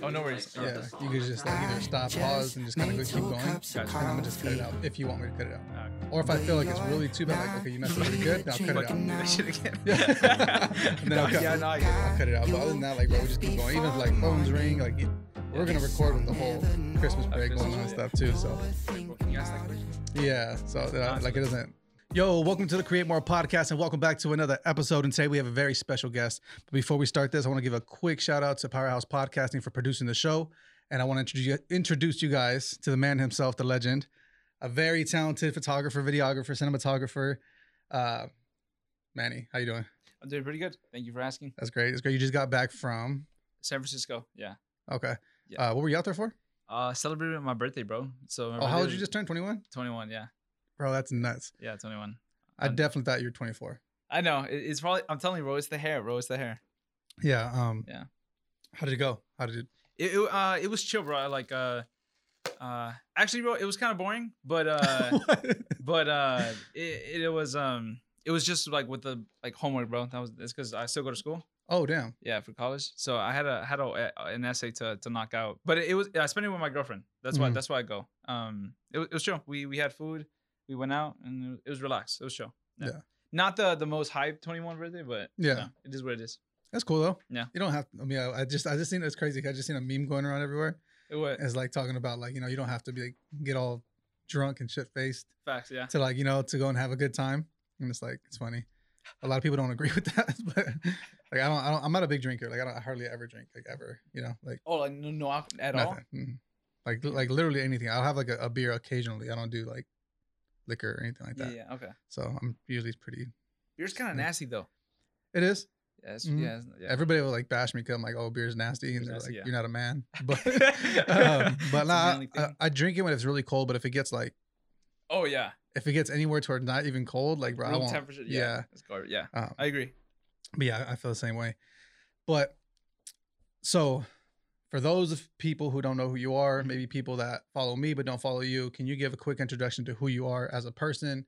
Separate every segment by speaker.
Speaker 1: Oh, no worries.
Speaker 2: Yeah, you could just like either stop, pause, and just kind of go keep going.
Speaker 1: Gotcha.
Speaker 2: And I'm gonna just cut it out if you want me to cut it out.
Speaker 1: Alright.
Speaker 2: Or if I feel like it's really too bad, like okay, you messed up pretty good, then I'll cut it out.
Speaker 1: That shit again.
Speaker 2: Yeah. And then I'll cut,
Speaker 1: yeah, no, I get it.
Speaker 2: I'll cut it out. But other than that, like bro, we just keep going. Even if like phones ring, like it- we're gonna record with the whole Christmas break going on and stuff too. So
Speaker 1: Can you ask that question?
Speaker 2: yeah, so that like it doesn't. Yo, welcome to the Create More podcast and welcome back to another episode. And today we have a very special guest. But before we start this, I want to give a quick shout out to Powerhouse Podcasting for producing the show. And I want to introduce you, introduce you guys to the man himself, the legend, a very talented photographer, videographer, cinematographer. Uh, Manny, how you doing?
Speaker 1: I'm doing pretty good. Thank you for asking.
Speaker 2: That's great. It's great. You just got back from.
Speaker 1: San Francisco. Yeah.
Speaker 2: Okay.
Speaker 1: Yeah.
Speaker 2: Uh, what were you out there for?
Speaker 1: Uh, celebrated my birthday, bro. So
Speaker 2: Oh, how
Speaker 1: old
Speaker 2: did you just turn 21?
Speaker 1: 21. Yeah.
Speaker 2: Bro, that's nuts.
Speaker 1: Yeah, 21.
Speaker 2: I
Speaker 1: Um,
Speaker 2: definitely thought you were 24.
Speaker 1: I know. It's probably. I'm telling you, bro. It's the hair, bro. It's the hair.
Speaker 2: Yeah. Um.
Speaker 1: Yeah.
Speaker 2: How did it go? How did it?
Speaker 1: It, it uh it was chill, bro. I like uh uh actually, bro, it was kind of boring, but uh but uh it, it was um it was just like with the like homework, bro. That was it's because I still go to school.
Speaker 2: oh damn.
Speaker 1: Yeah, for college. So I had a had a, an essay to to knock out, but it, was I spent it with my girlfriend. That's why
Speaker 2: Mhm.
Speaker 1: that's why I go. Um, it, was- it was chill. We we had food, we went out, and it was, relaxed. It was chill.
Speaker 2: Yeah.
Speaker 1: Not the the most hype twenty one birthday, but
Speaker 2: Yeah.
Speaker 1: know, it is what it is.
Speaker 2: That's cool though.
Speaker 1: Yeah.
Speaker 2: You don't have. I mean, I, I just I just seen it's crazy. I just seen a meme going around everywhere.
Speaker 1: It was
Speaker 2: It's like talking about like you know you don't have to be like, get all drunk and shit faced
Speaker 1: facts. Yeah.
Speaker 2: to like you know to go and have a good time. And it's like it's funny. A lot of people don't agree with that, but like I don't. I don't I'm not a big drinker. Like I don't I hardly ever drink. Like ever. You know. Like
Speaker 1: Oh, like no, no at all.
Speaker 2: nothing. Mhm. Like like literally anything. I'll have like a, a beer occasionally. I don't do like liquor or anything like that.
Speaker 1: yeah. Okay.
Speaker 2: So I'm usually pretty.
Speaker 1: Beer's kind of nasty though.
Speaker 2: It is.
Speaker 1: Yeah. It's,
Speaker 2: Mhm.
Speaker 1: yeah, it's- yeah.
Speaker 2: Everybody will like bash me because I'm like, oh, beer's nasty, and
Speaker 1: Beer's
Speaker 2: they're
Speaker 1: nasty,
Speaker 2: like,
Speaker 1: yeah.
Speaker 2: you're not a man. But um, but nah, I. I drink it when it's really cold. But if it gets like,
Speaker 1: oh yeah.
Speaker 2: if it gets anywhere toward not even cold, like bro, I won't.
Speaker 1: temperature. Yeah.
Speaker 2: Yeah.
Speaker 1: It's garbage. Yeah.
Speaker 2: Um,
Speaker 1: I agree.
Speaker 2: but yeah, I feel the same way. But so for those people who don't know who you are, maybe people that follow me but don't follow you, can you give a quick introduction to who you are as a person,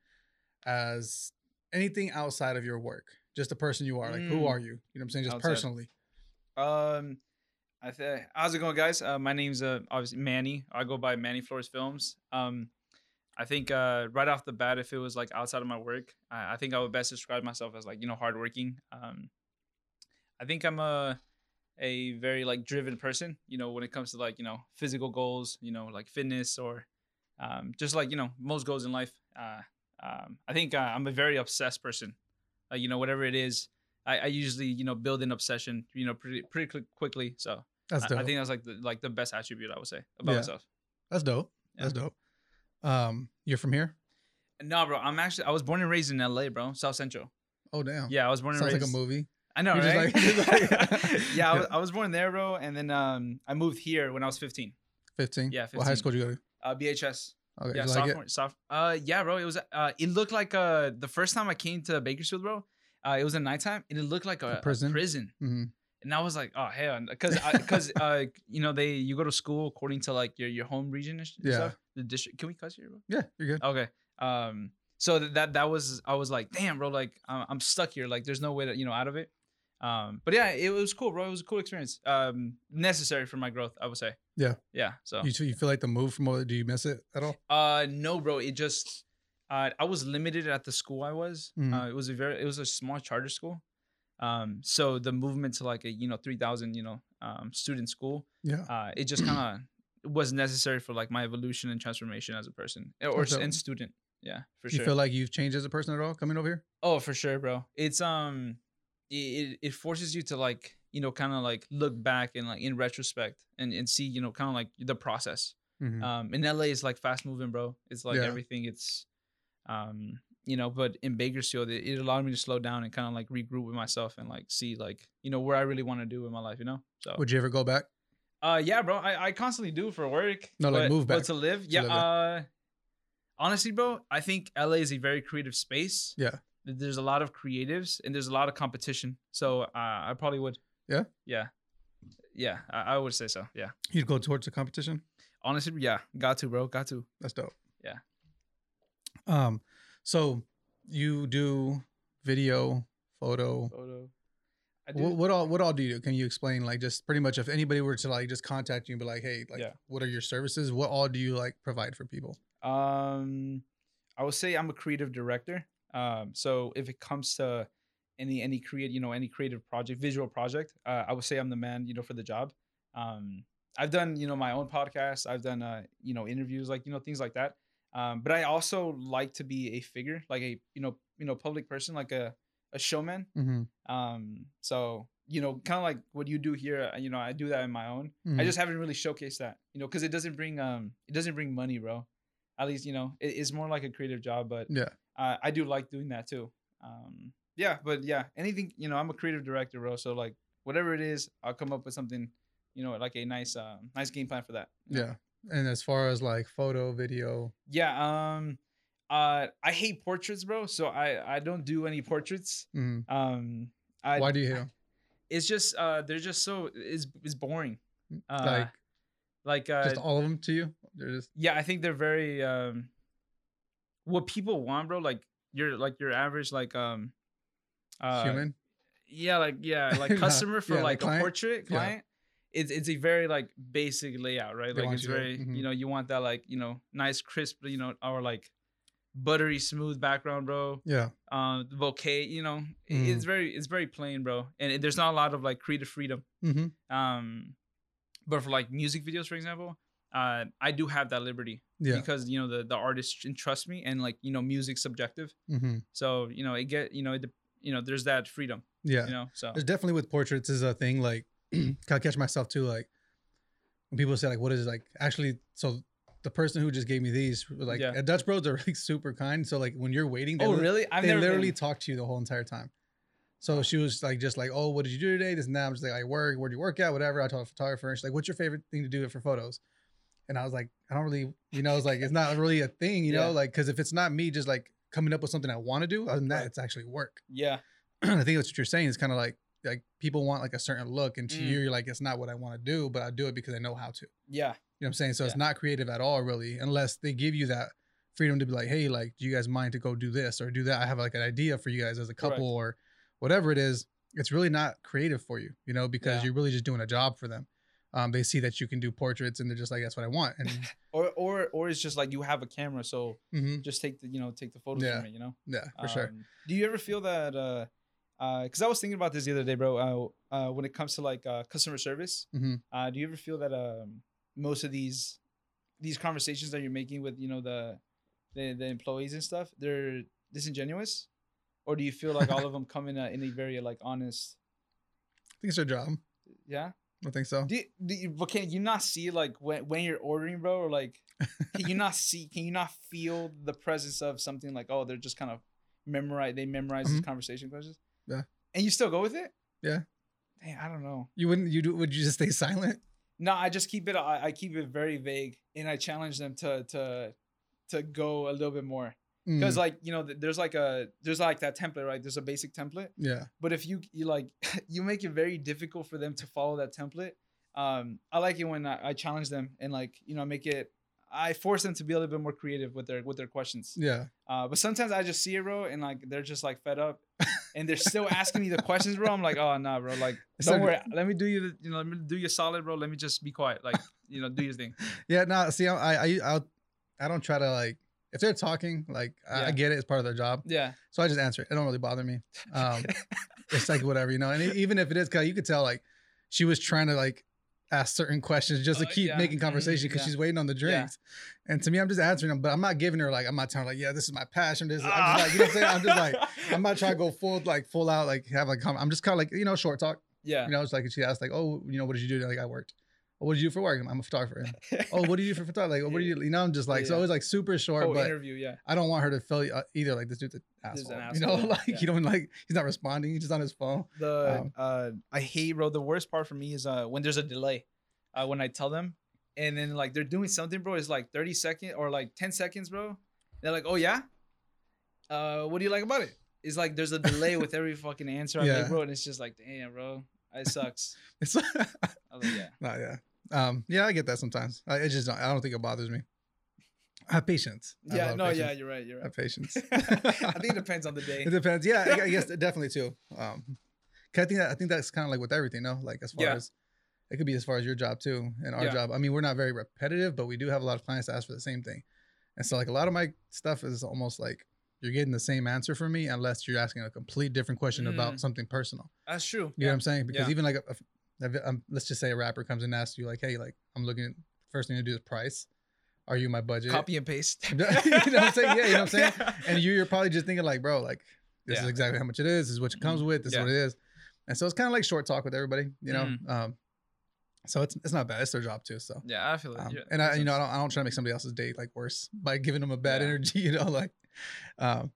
Speaker 2: as anything outside of your work? Just the person you are. Like, who
Speaker 1: Mm.
Speaker 2: are you? You know what I'm saying? Just
Speaker 1: Outside.
Speaker 2: personally.
Speaker 1: Um, I think how's it going, guys? Uh, my name's uh obviously Manny. I go by Manny Flores Films. Um, I think uh right off the bat, if it was like outside of my work, I, I think I would best describe myself as like you know hardworking. Um, I think I'm a a very like driven person. You know, when it comes to like you know physical goals, you know like fitness or um just like you know most goals in life. Uh, um, I think uh, I'm a very obsessed person. Like you know whatever it is. I, I usually, you know, build an obsession, you know, pretty pretty quick, quickly. So
Speaker 2: That's
Speaker 1: I,
Speaker 2: dope.
Speaker 1: I think that's like the like the best attribute I would say about
Speaker 2: Yeah.
Speaker 1: myself.
Speaker 2: That's dope.
Speaker 1: Yeah.
Speaker 2: That's dope. Um, you're from here?
Speaker 1: No, bro, I'm actually I was born and raised in L.A., bro, South Central.
Speaker 2: Oh damn.
Speaker 1: Yeah, I was born and
Speaker 2: Sounds
Speaker 1: raised.
Speaker 2: like a movie.
Speaker 1: I know,
Speaker 2: You're
Speaker 1: right?
Speaker 2: like- like-
Speaker 1: yeah, I was, I was born there, bro, and then um I moved here when I was 15.
Speaker 2: 15.
Speaker 1: Yeah,
Speaker 2: What high school did you go to?
Speaker 1: Uh, BHS.
Speaker 2: Okay.
Speaker 1: yeah,
Speaker 2: like
Speaker 1: sophomore, soph- Uh, yeah, bro. It was. Uh, it looked like uh the first time I came to Bakersfield, bro. Uh, it was at nighttime, and it looked like a, a
Speaker 2: prison?
Speaker 1: prison.
Speaker 2: hmm
Speaker 1: And I was like, oh hell, because because uh you know they you go to school according to like your your home region and
Speaker 2: Yeah.
Speaker 1: stuff. The district. Can we cuss here, bro?
Speaker 2: Yeah, you're good.
Speaker 1: Okay. Um. So that that was I was like, damn, bro, like I'm, I'm stuck here. Like there's no way to you know out of it. Um. But yeah, it was cool, bro. It was a cool experience. Um. Necessary for my growth, I would say.
Speaker 2: Yeah.
Speaker 1: Yeah. So.
Speaker 2: You, you feel like the move from? Do you miss it at all?
Speaker 1: Uh. No, bro. It just. Uh, I was limited at the school I was.
Speaker 2: Mhm.
Speaker 1: Uh, it was a very, it was a small charter school. Um, so the movement to like a you know three thousand you know um student school,
Speaker 2: Yeah.
Speaker 1: uh, it just kind of was necessary for like my evolution and transformation as a person eh, or
Speaker 2: Okay.
Speaker 1: and student. Yeah, for
Speaker 2: you
Speaker 1: sure.
Speaker 2: feel like you've changed as a person at all coming over here?
Speaker 1: oh, for sure, bro. It's um, it it, forces you to like you know kind of like look back and like in retrospect and and see you know kind of like the process.
Speaker 2: Mhm.
Speaker 1: Um, in LA, it's like fast moving, bro. It's like
Speaker 2: Yeah.
Speaker 1: everything. It's, um, you know, but in Bakersfield, it, it allowed me to slow down and kind of like regroup with myself and like see like you know where I really want to do in my life. You know, so
Speaker 2: Would you ever go back?
Speaker 1: uh, yeah, bro. I, I constantly do for work.
Speaker 2: No, like,
Speaker 1: but-
Speaker 2: move
Speaker 1: but
Speaker 2: back
Speaker 1: to live. yeah.
Speaker 2: live
Speaker 1: uh, honestly, bro, I think LA is a very creative space.
Speaker 2: Yeah.
Speaker 1: Th- There's a lot of creatives and there's a lot of competition. So uh, I probably would.
Speaker 2: Yeah?
Speaker 1: Yeah. Yeah, I, I would say so. Yeah.
Speaker 2: You'd go towards the competition.
Speaker 1: Honestly, yeah. Got to, bro. Got to.
Speaker 2: That's dope.
Speaker 1: Yeah.
Speaker 2: Um, so you do video, photo.
Speaker 1: Photo. I do.
Speaker 2: What, what all what all do you do? Can you explain like just pretty much if anybody were to like just contact you and be like, hey, like
Speaker 1: Yeah.
Speaker 2: what are your services? What all do you like provide for people?
Speaker 1: Um, I would say I'm a creative director. Um, so if it comes to any any create you know any creative project, visual project, uh, I would say I'm the man you know for the job. Um, I've done you know my own podcast. I've done uh you know interviews like you know things like that. Um, but I also like to be a figure, like a you know you know public person, like a a showman.
Speaker 2: Mm-hmm.
Speaker 1: Um, so you know, kind of like what you do here. uh, You know, I do that in my own. I
Speaker 2: Mhm.
Speaker 1: just haven't really showcased that, you know, because it doesn't bring um it doesn't bring money, bro. At least you know it, it's more like a creative job, but
Speaker 2: yeah.
Speaker 1: Uh, I do like doing that too. Um, yeah, but yeah, anything you know, I'm a creative director, bro. So like whatever it is, I'll come up with something, you know, like a nice um nice game plan for that.
Speaker 2: Yeah. And as far as like photo, video,
Speaker 1: Yeah. Um. Uh. I hate portraits, bro. So I I don't do any portraits.
Speaker 2: mhm.
Speaker 1: Um. I,
Speaker 2: why do you hate them?
Speaker 1: It's just uh they're just so it's it's boring. Uh,
Speaker 2: like
Speaker 1: like uh
Speaker 2: just all of them to you? They're just
Speaker 1: yeah, I think they're very um what people want, bro. Like you're like your average like um uh
Speaker 2: human.
Speaker 1: yeah, like yeah, like customer for
Speaker 2: yeah, like
Speaker 1: like a
Speaker 2: client?
Speaker 1: portrait
Speaker 2: Yeah.
Speaker 1: client. It's it's a very like basic layout, right?
Speaker 2: They
Speaker 1: like it's
Speaker 2: you to-
Speaker 1: very
Speaker 2: mhm.
Speaker 1: you know, you want that like, you know, nice crisp, you know, or like buttery smooth background, bro.
Speaker 2: Yeah.
Speaker 1: Um the bokeh, you know.
Speaker 2: Mhm.
Speaker 1: It's very it's very plain, bro. And it- there's not a lot of like creative freedom.
Speaker 2: Mm-hmm.
Speaker 1: Um but for like music videos, for example, uh I do have that liberty
Speaker 2: Yeah.
Speaker 1: because you know the the artist entrusts me and like you know music's subjective.
Speaker 2: Mm-hmm.
Speaker 1: so you know it get you know it, you know there's that freedom
Speaker 2: Yeah.
Speaker 1: you know so.
Speaker 2: There's definitely with portraits is a thing like I catch myself too like when people say like what is it like actually so the person who just gave me these like
Speaker 1: Yeah.
Speaker 2: at Dutch Bros are like super kind. So like when you're waiting they,
Speaker 1: oh
Speaker 2: li-
Speaker 1: really? I've
Speaker 2: they
Speaker 1: never
Speaker 2: literally
Speaker 1: been,
Speaker 2: talk to you the whole entire time. So she was like just like oh what did you do today? This and that. I'm just like I work. Where do you work at? Whatever. I told a photographer and she's like what's your favorite thing to do for photos and I was like I don't really you know it's like it's not really a thing you
Speaker 1: Yeah.
Speaker 2: know like because if it's not me just like coming up with something I want to do other than that
Speaker 1: Right.
Speaker 2: it's actually work
Speaker 1: yeah
Speaker 2: I think that's what you're saying. It's kind of like like people want like a certain look, and to
Speaker 1: Mm.
Speaker 2: you, you're like, it's not what I want to do, but I do it because I know how to.
Speaker 1: Yeah, you
Speaker 2: know what I'm saying? So it's not creative at all, really, unless they give you that freedom to be like, hey, like, do you guys mind to go do this or do that? I have like an idea for you guys as a couple
Speaker 1: Correct.
Speaker 2: or whatever it is. It's really not creative for you, you know, because
Speaker 1: Yeah.
Speaker 2: you're really just doing a job for them. Um, they see that you can do portraits, and they're just like, that's what I want. And
Speaker 1: or or or it's just like you have a camera so
Speaker 2: mhm,
Speaker 1: just take the you know take the photos
Speaker 2: Yeah.
Speaker 1: from it you know
Speaker 2: yeah, for sure.
Speaker 1: Um, do you ever feel that uh uh because i was thinking about this the other day bro uh, uh when it comes to like uh customer service
Speaker 2: Mhm.
Speaker 1: uh do you ever feel that um most of these these conversations that you're making with you know the the, the employees and stuff they're disingenuous or do you feel like all of them come in a, in a very like honest
Speaker 2: I think it's their job.
Speaker 1: yeah
Speaker 2: I think so.
Speaker 1: do you, do you, but can you not see like when, when you're ordering bro or like can you not see can you not feel the presence of something like oh they're just kind of memorize they memorize this
Speaker 2: Mhm.
Speaker 1: conversation questions
Speaker 2: Yeah.
Speaker 1: and you still go with it
Speaker 2: Yeah.
Speaker 1: Dang, i don't know
Speaker 2: You wouldn't? You do? Would you just stay silent?
Speaker 1: no i just keep it I, I keep it very vague and i challenge them to to to go a little bit more because
Speaker 2: Mm,
Speaker 1: like you know there's like a there's like that template right? There's a basic template.
Speaker 2: Yeah.
Speaker 1: but if you you like you make it very difficult for them to follow that template um i like it when i, I challenge them and like you know make it i force them to be a little bit more creative with their with their questions.
Speaker 2: Yeah.
Speaker 1: uh but sometimes i just see it bro and like they're just like fed up and they're still asking me the questions bro. I'm like oh nah bro like
Speaker 2: So-
Speaker 1: don't worry. let me do you the, you know let me do you solid bro. Let me just be quiet. Like you know do your thing.
Speaker 2: Yeah, no, see, I, I, I, I don't try to like if they're talking, like I, I get it, it's part of their job,
Speaker 1: yeah
Speaker 2: so I just answer it. It don't really bother me. Um, it's like whatever, you know. And even if it is, cause you could tell like she was trying to like ask certain questions just to
Speaker 1: Uh,
Speaker 2: keep
Speaker 1: yeah,
Speaker 2: making
Speaker 1: mhm,
Speaker 2: conversation because
Speaker 1: yeah.
Speaker 2: she's waiting on the drinks. And to me, I'm just answering them, but I'm not giving her like I'm not telling her like, yeah, this is my passion. This, is, I'm just like, you know what I'm saying? I'm just like, I'm not trying to go full like full out like have like I'm just kind of like you know short talk.
Speaker 1: yeah
Speaker 2: You know, it's like she asked like, oh, you know, what did you do? Like I worked. What did you do for work? I'm a photographer. oh, what do you do for photography? Like, what do you? You know, I'm just like so.
Speaker 1: Yeah.
Speaker 2: It was like super short,
Speaker 1: whole
Speaker 2: but
Speaker 1: interview yeah
Speaker 2: I don't want her to feel uh, either. Like this dude's an
Speaker 1: This is
Speaker 2: asshole. You know, like
Speaker 1: yeah.
Speaker 2: you don't like he's not responding. He's just on his phone.
Speaker 1: the
Speaker 2: Um,
Speaker 1: uh I hate bro. The worst part for me is uh when there's a delay. Uh when I tell them and then like they're doing something, bro, it's like 30 seconds or like 10 seconds, bro. They're like, Oh yeah? Uh what do you like about it? It's like there's a delay with every fucking answer I
Speaker 2: Yeah.
Speaker 1: make, bro, and it's just like, damn, bro. It sucks.
Speaker 2: It's
Speaker 1: I was like, yeah.
Speaker 2: no, yeah, um, yeah. I get that sometimes. I it just don't, I don't think it bothers me. I have patience. I
Speaker 1: Yeah, no,
Speaker 2: patience.
Speaker 1: yeah, you're right. You're
Speaker 2: I
Speaker 1: right.
Speaker 2: have patience.
Speaker 1: I think it depends on the day.
Speaker 2: It depends. Yeah, I, I guess definitely too. Um, 'Cause I think that I think that's kind of like with everything, no? Like as far
Speaker 1: Yeah.
Speaker 2: as it could be as far as your job too and our
Speaker 1: Yeah.
Speaker 2: job. I mean, we're not very repetitive, but we do have a lot of clients that ask for the same thing. And so like a lot of my stuff is almost like you're getting the same answer from me unless you're asking a complete different question about
Speaker 1: Mm.
Speaker 2: something personal.
Speaker 1: That's true.
Speaker 2: You know what I'm saying? Because
Speaker 1: Yeah.
Speaker 2: even like, a, a- um, let's just say a rapper comes and asks you like, "Hey, like I'm looking at first thing to do is price. Are you my budget?"
Speaker 1: Copy and paste.
Speaker 2: you know what I'm saying? Yeah, you know what I'm saying?
Speaker 1: Yeah.
Speaker 2: And you, you're probably just thinking like, bro, like this is exactly how much it is. This is what it comes with. This
Speaker 1: Yeah.
Speaker 2: is what it is. And so it's kind of like short talk with everybody, you know.
Speaker 1: Mhm.
Speaker 2: Um, so it's it's not bad. It's their job too. So.
Speaker 1: Yeah, I feel like
Speaker 2: Um,
Speaker 1: yeah,
Speaker 2: and I, you know, I don't, I don't try to make somebody else's day like worse by giving them a bad
Speaker 1: Yeah.
Speaker 2: energy, you know, like, um,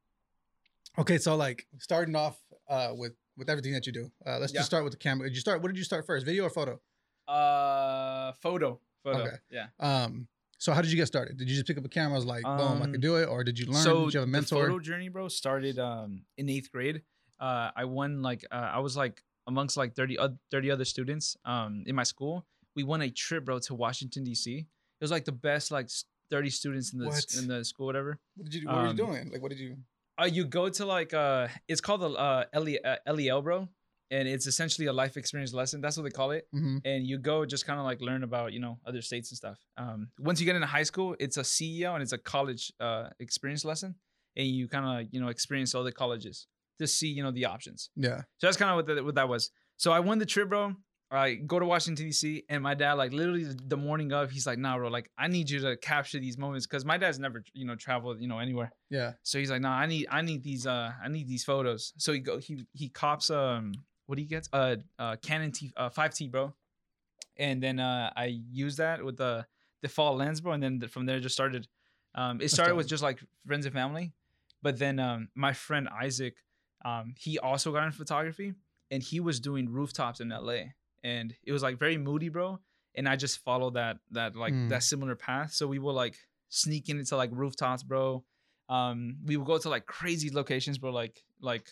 Speaker 2: okay. So like starting off, uh, with, with everything that you do, uh, let's
Speaker 1: Yeah.
Speaker 2: just start with the camera. Did you start, what did you start first? Video or photo?
Speaker 1: Uh, photo, photo.
Speaker 2: Okay.
Speaker 1: Yeah.
Speaker 2: Um, so how did you get started? Did you just pick up a camera? I was like, boom, I
Speaker 1: Um,
Speaker 2: could do it. Or did you learn?
Speaker 1: So
Speaker 2: did you have a
Speaker 1: the
Speaker 2: mentor?
Speaker 1: photo journey, bro, started um in eighth grade. Uh, I won like uh, I was like amongst like 30, oth- 30 other students um in my school. We won a trip, bro, to Washington D.C. It was like the best like thirty students in the
Speaker 2: What?
Speaker 1: in the school, whatever.
Speaker 2: What did you, what were you
Speaker 1: um,
Speaker 2: doing? Like, what did you,
Speaker 1: Uh, you go to like uh, it's called the uh, LE, uh LEL, bro, and it's essentially a life experience lesson. That's what they call it.
Speaker 2: mm-hmm.
Speaker 1: and you go just kind of like learn about you know other states and stuff. Um, once you get into high school, it's a CEO and it's a college uh, experience lesson, and you kind of you know experience all the colleges to see you know the options.
Speaker 2: yeah.
Speaker 1: So that's kind of what, the, what that was. So I won the trip, bro. I go to Washington D.C. and my dad like literally the- morning of, he's like, "Nah, bro, like I need you to capture these moments because my dad's never you know traveled you know anywhere."
Speaker 2: Yeah.
Speaker 1: So he's like, "Nah, I need I need these uh I need these photos." So he go he he cops um what he gets uh uh Canon T uh 5T bro, and then uh I use that with the default lens bro, and then th- from there just started. Um, it started with just like friends and family, but then um my friend Isaac, um he also got into photography and he was doing rooftops in LA, and it was like very moody bro, and I just followed that that like
Speaker 2: Mm.
Speaker 1: that similar path. So we will like sneak into like rooftops, bro. Um, we would go to like crazy locations, bro. Like like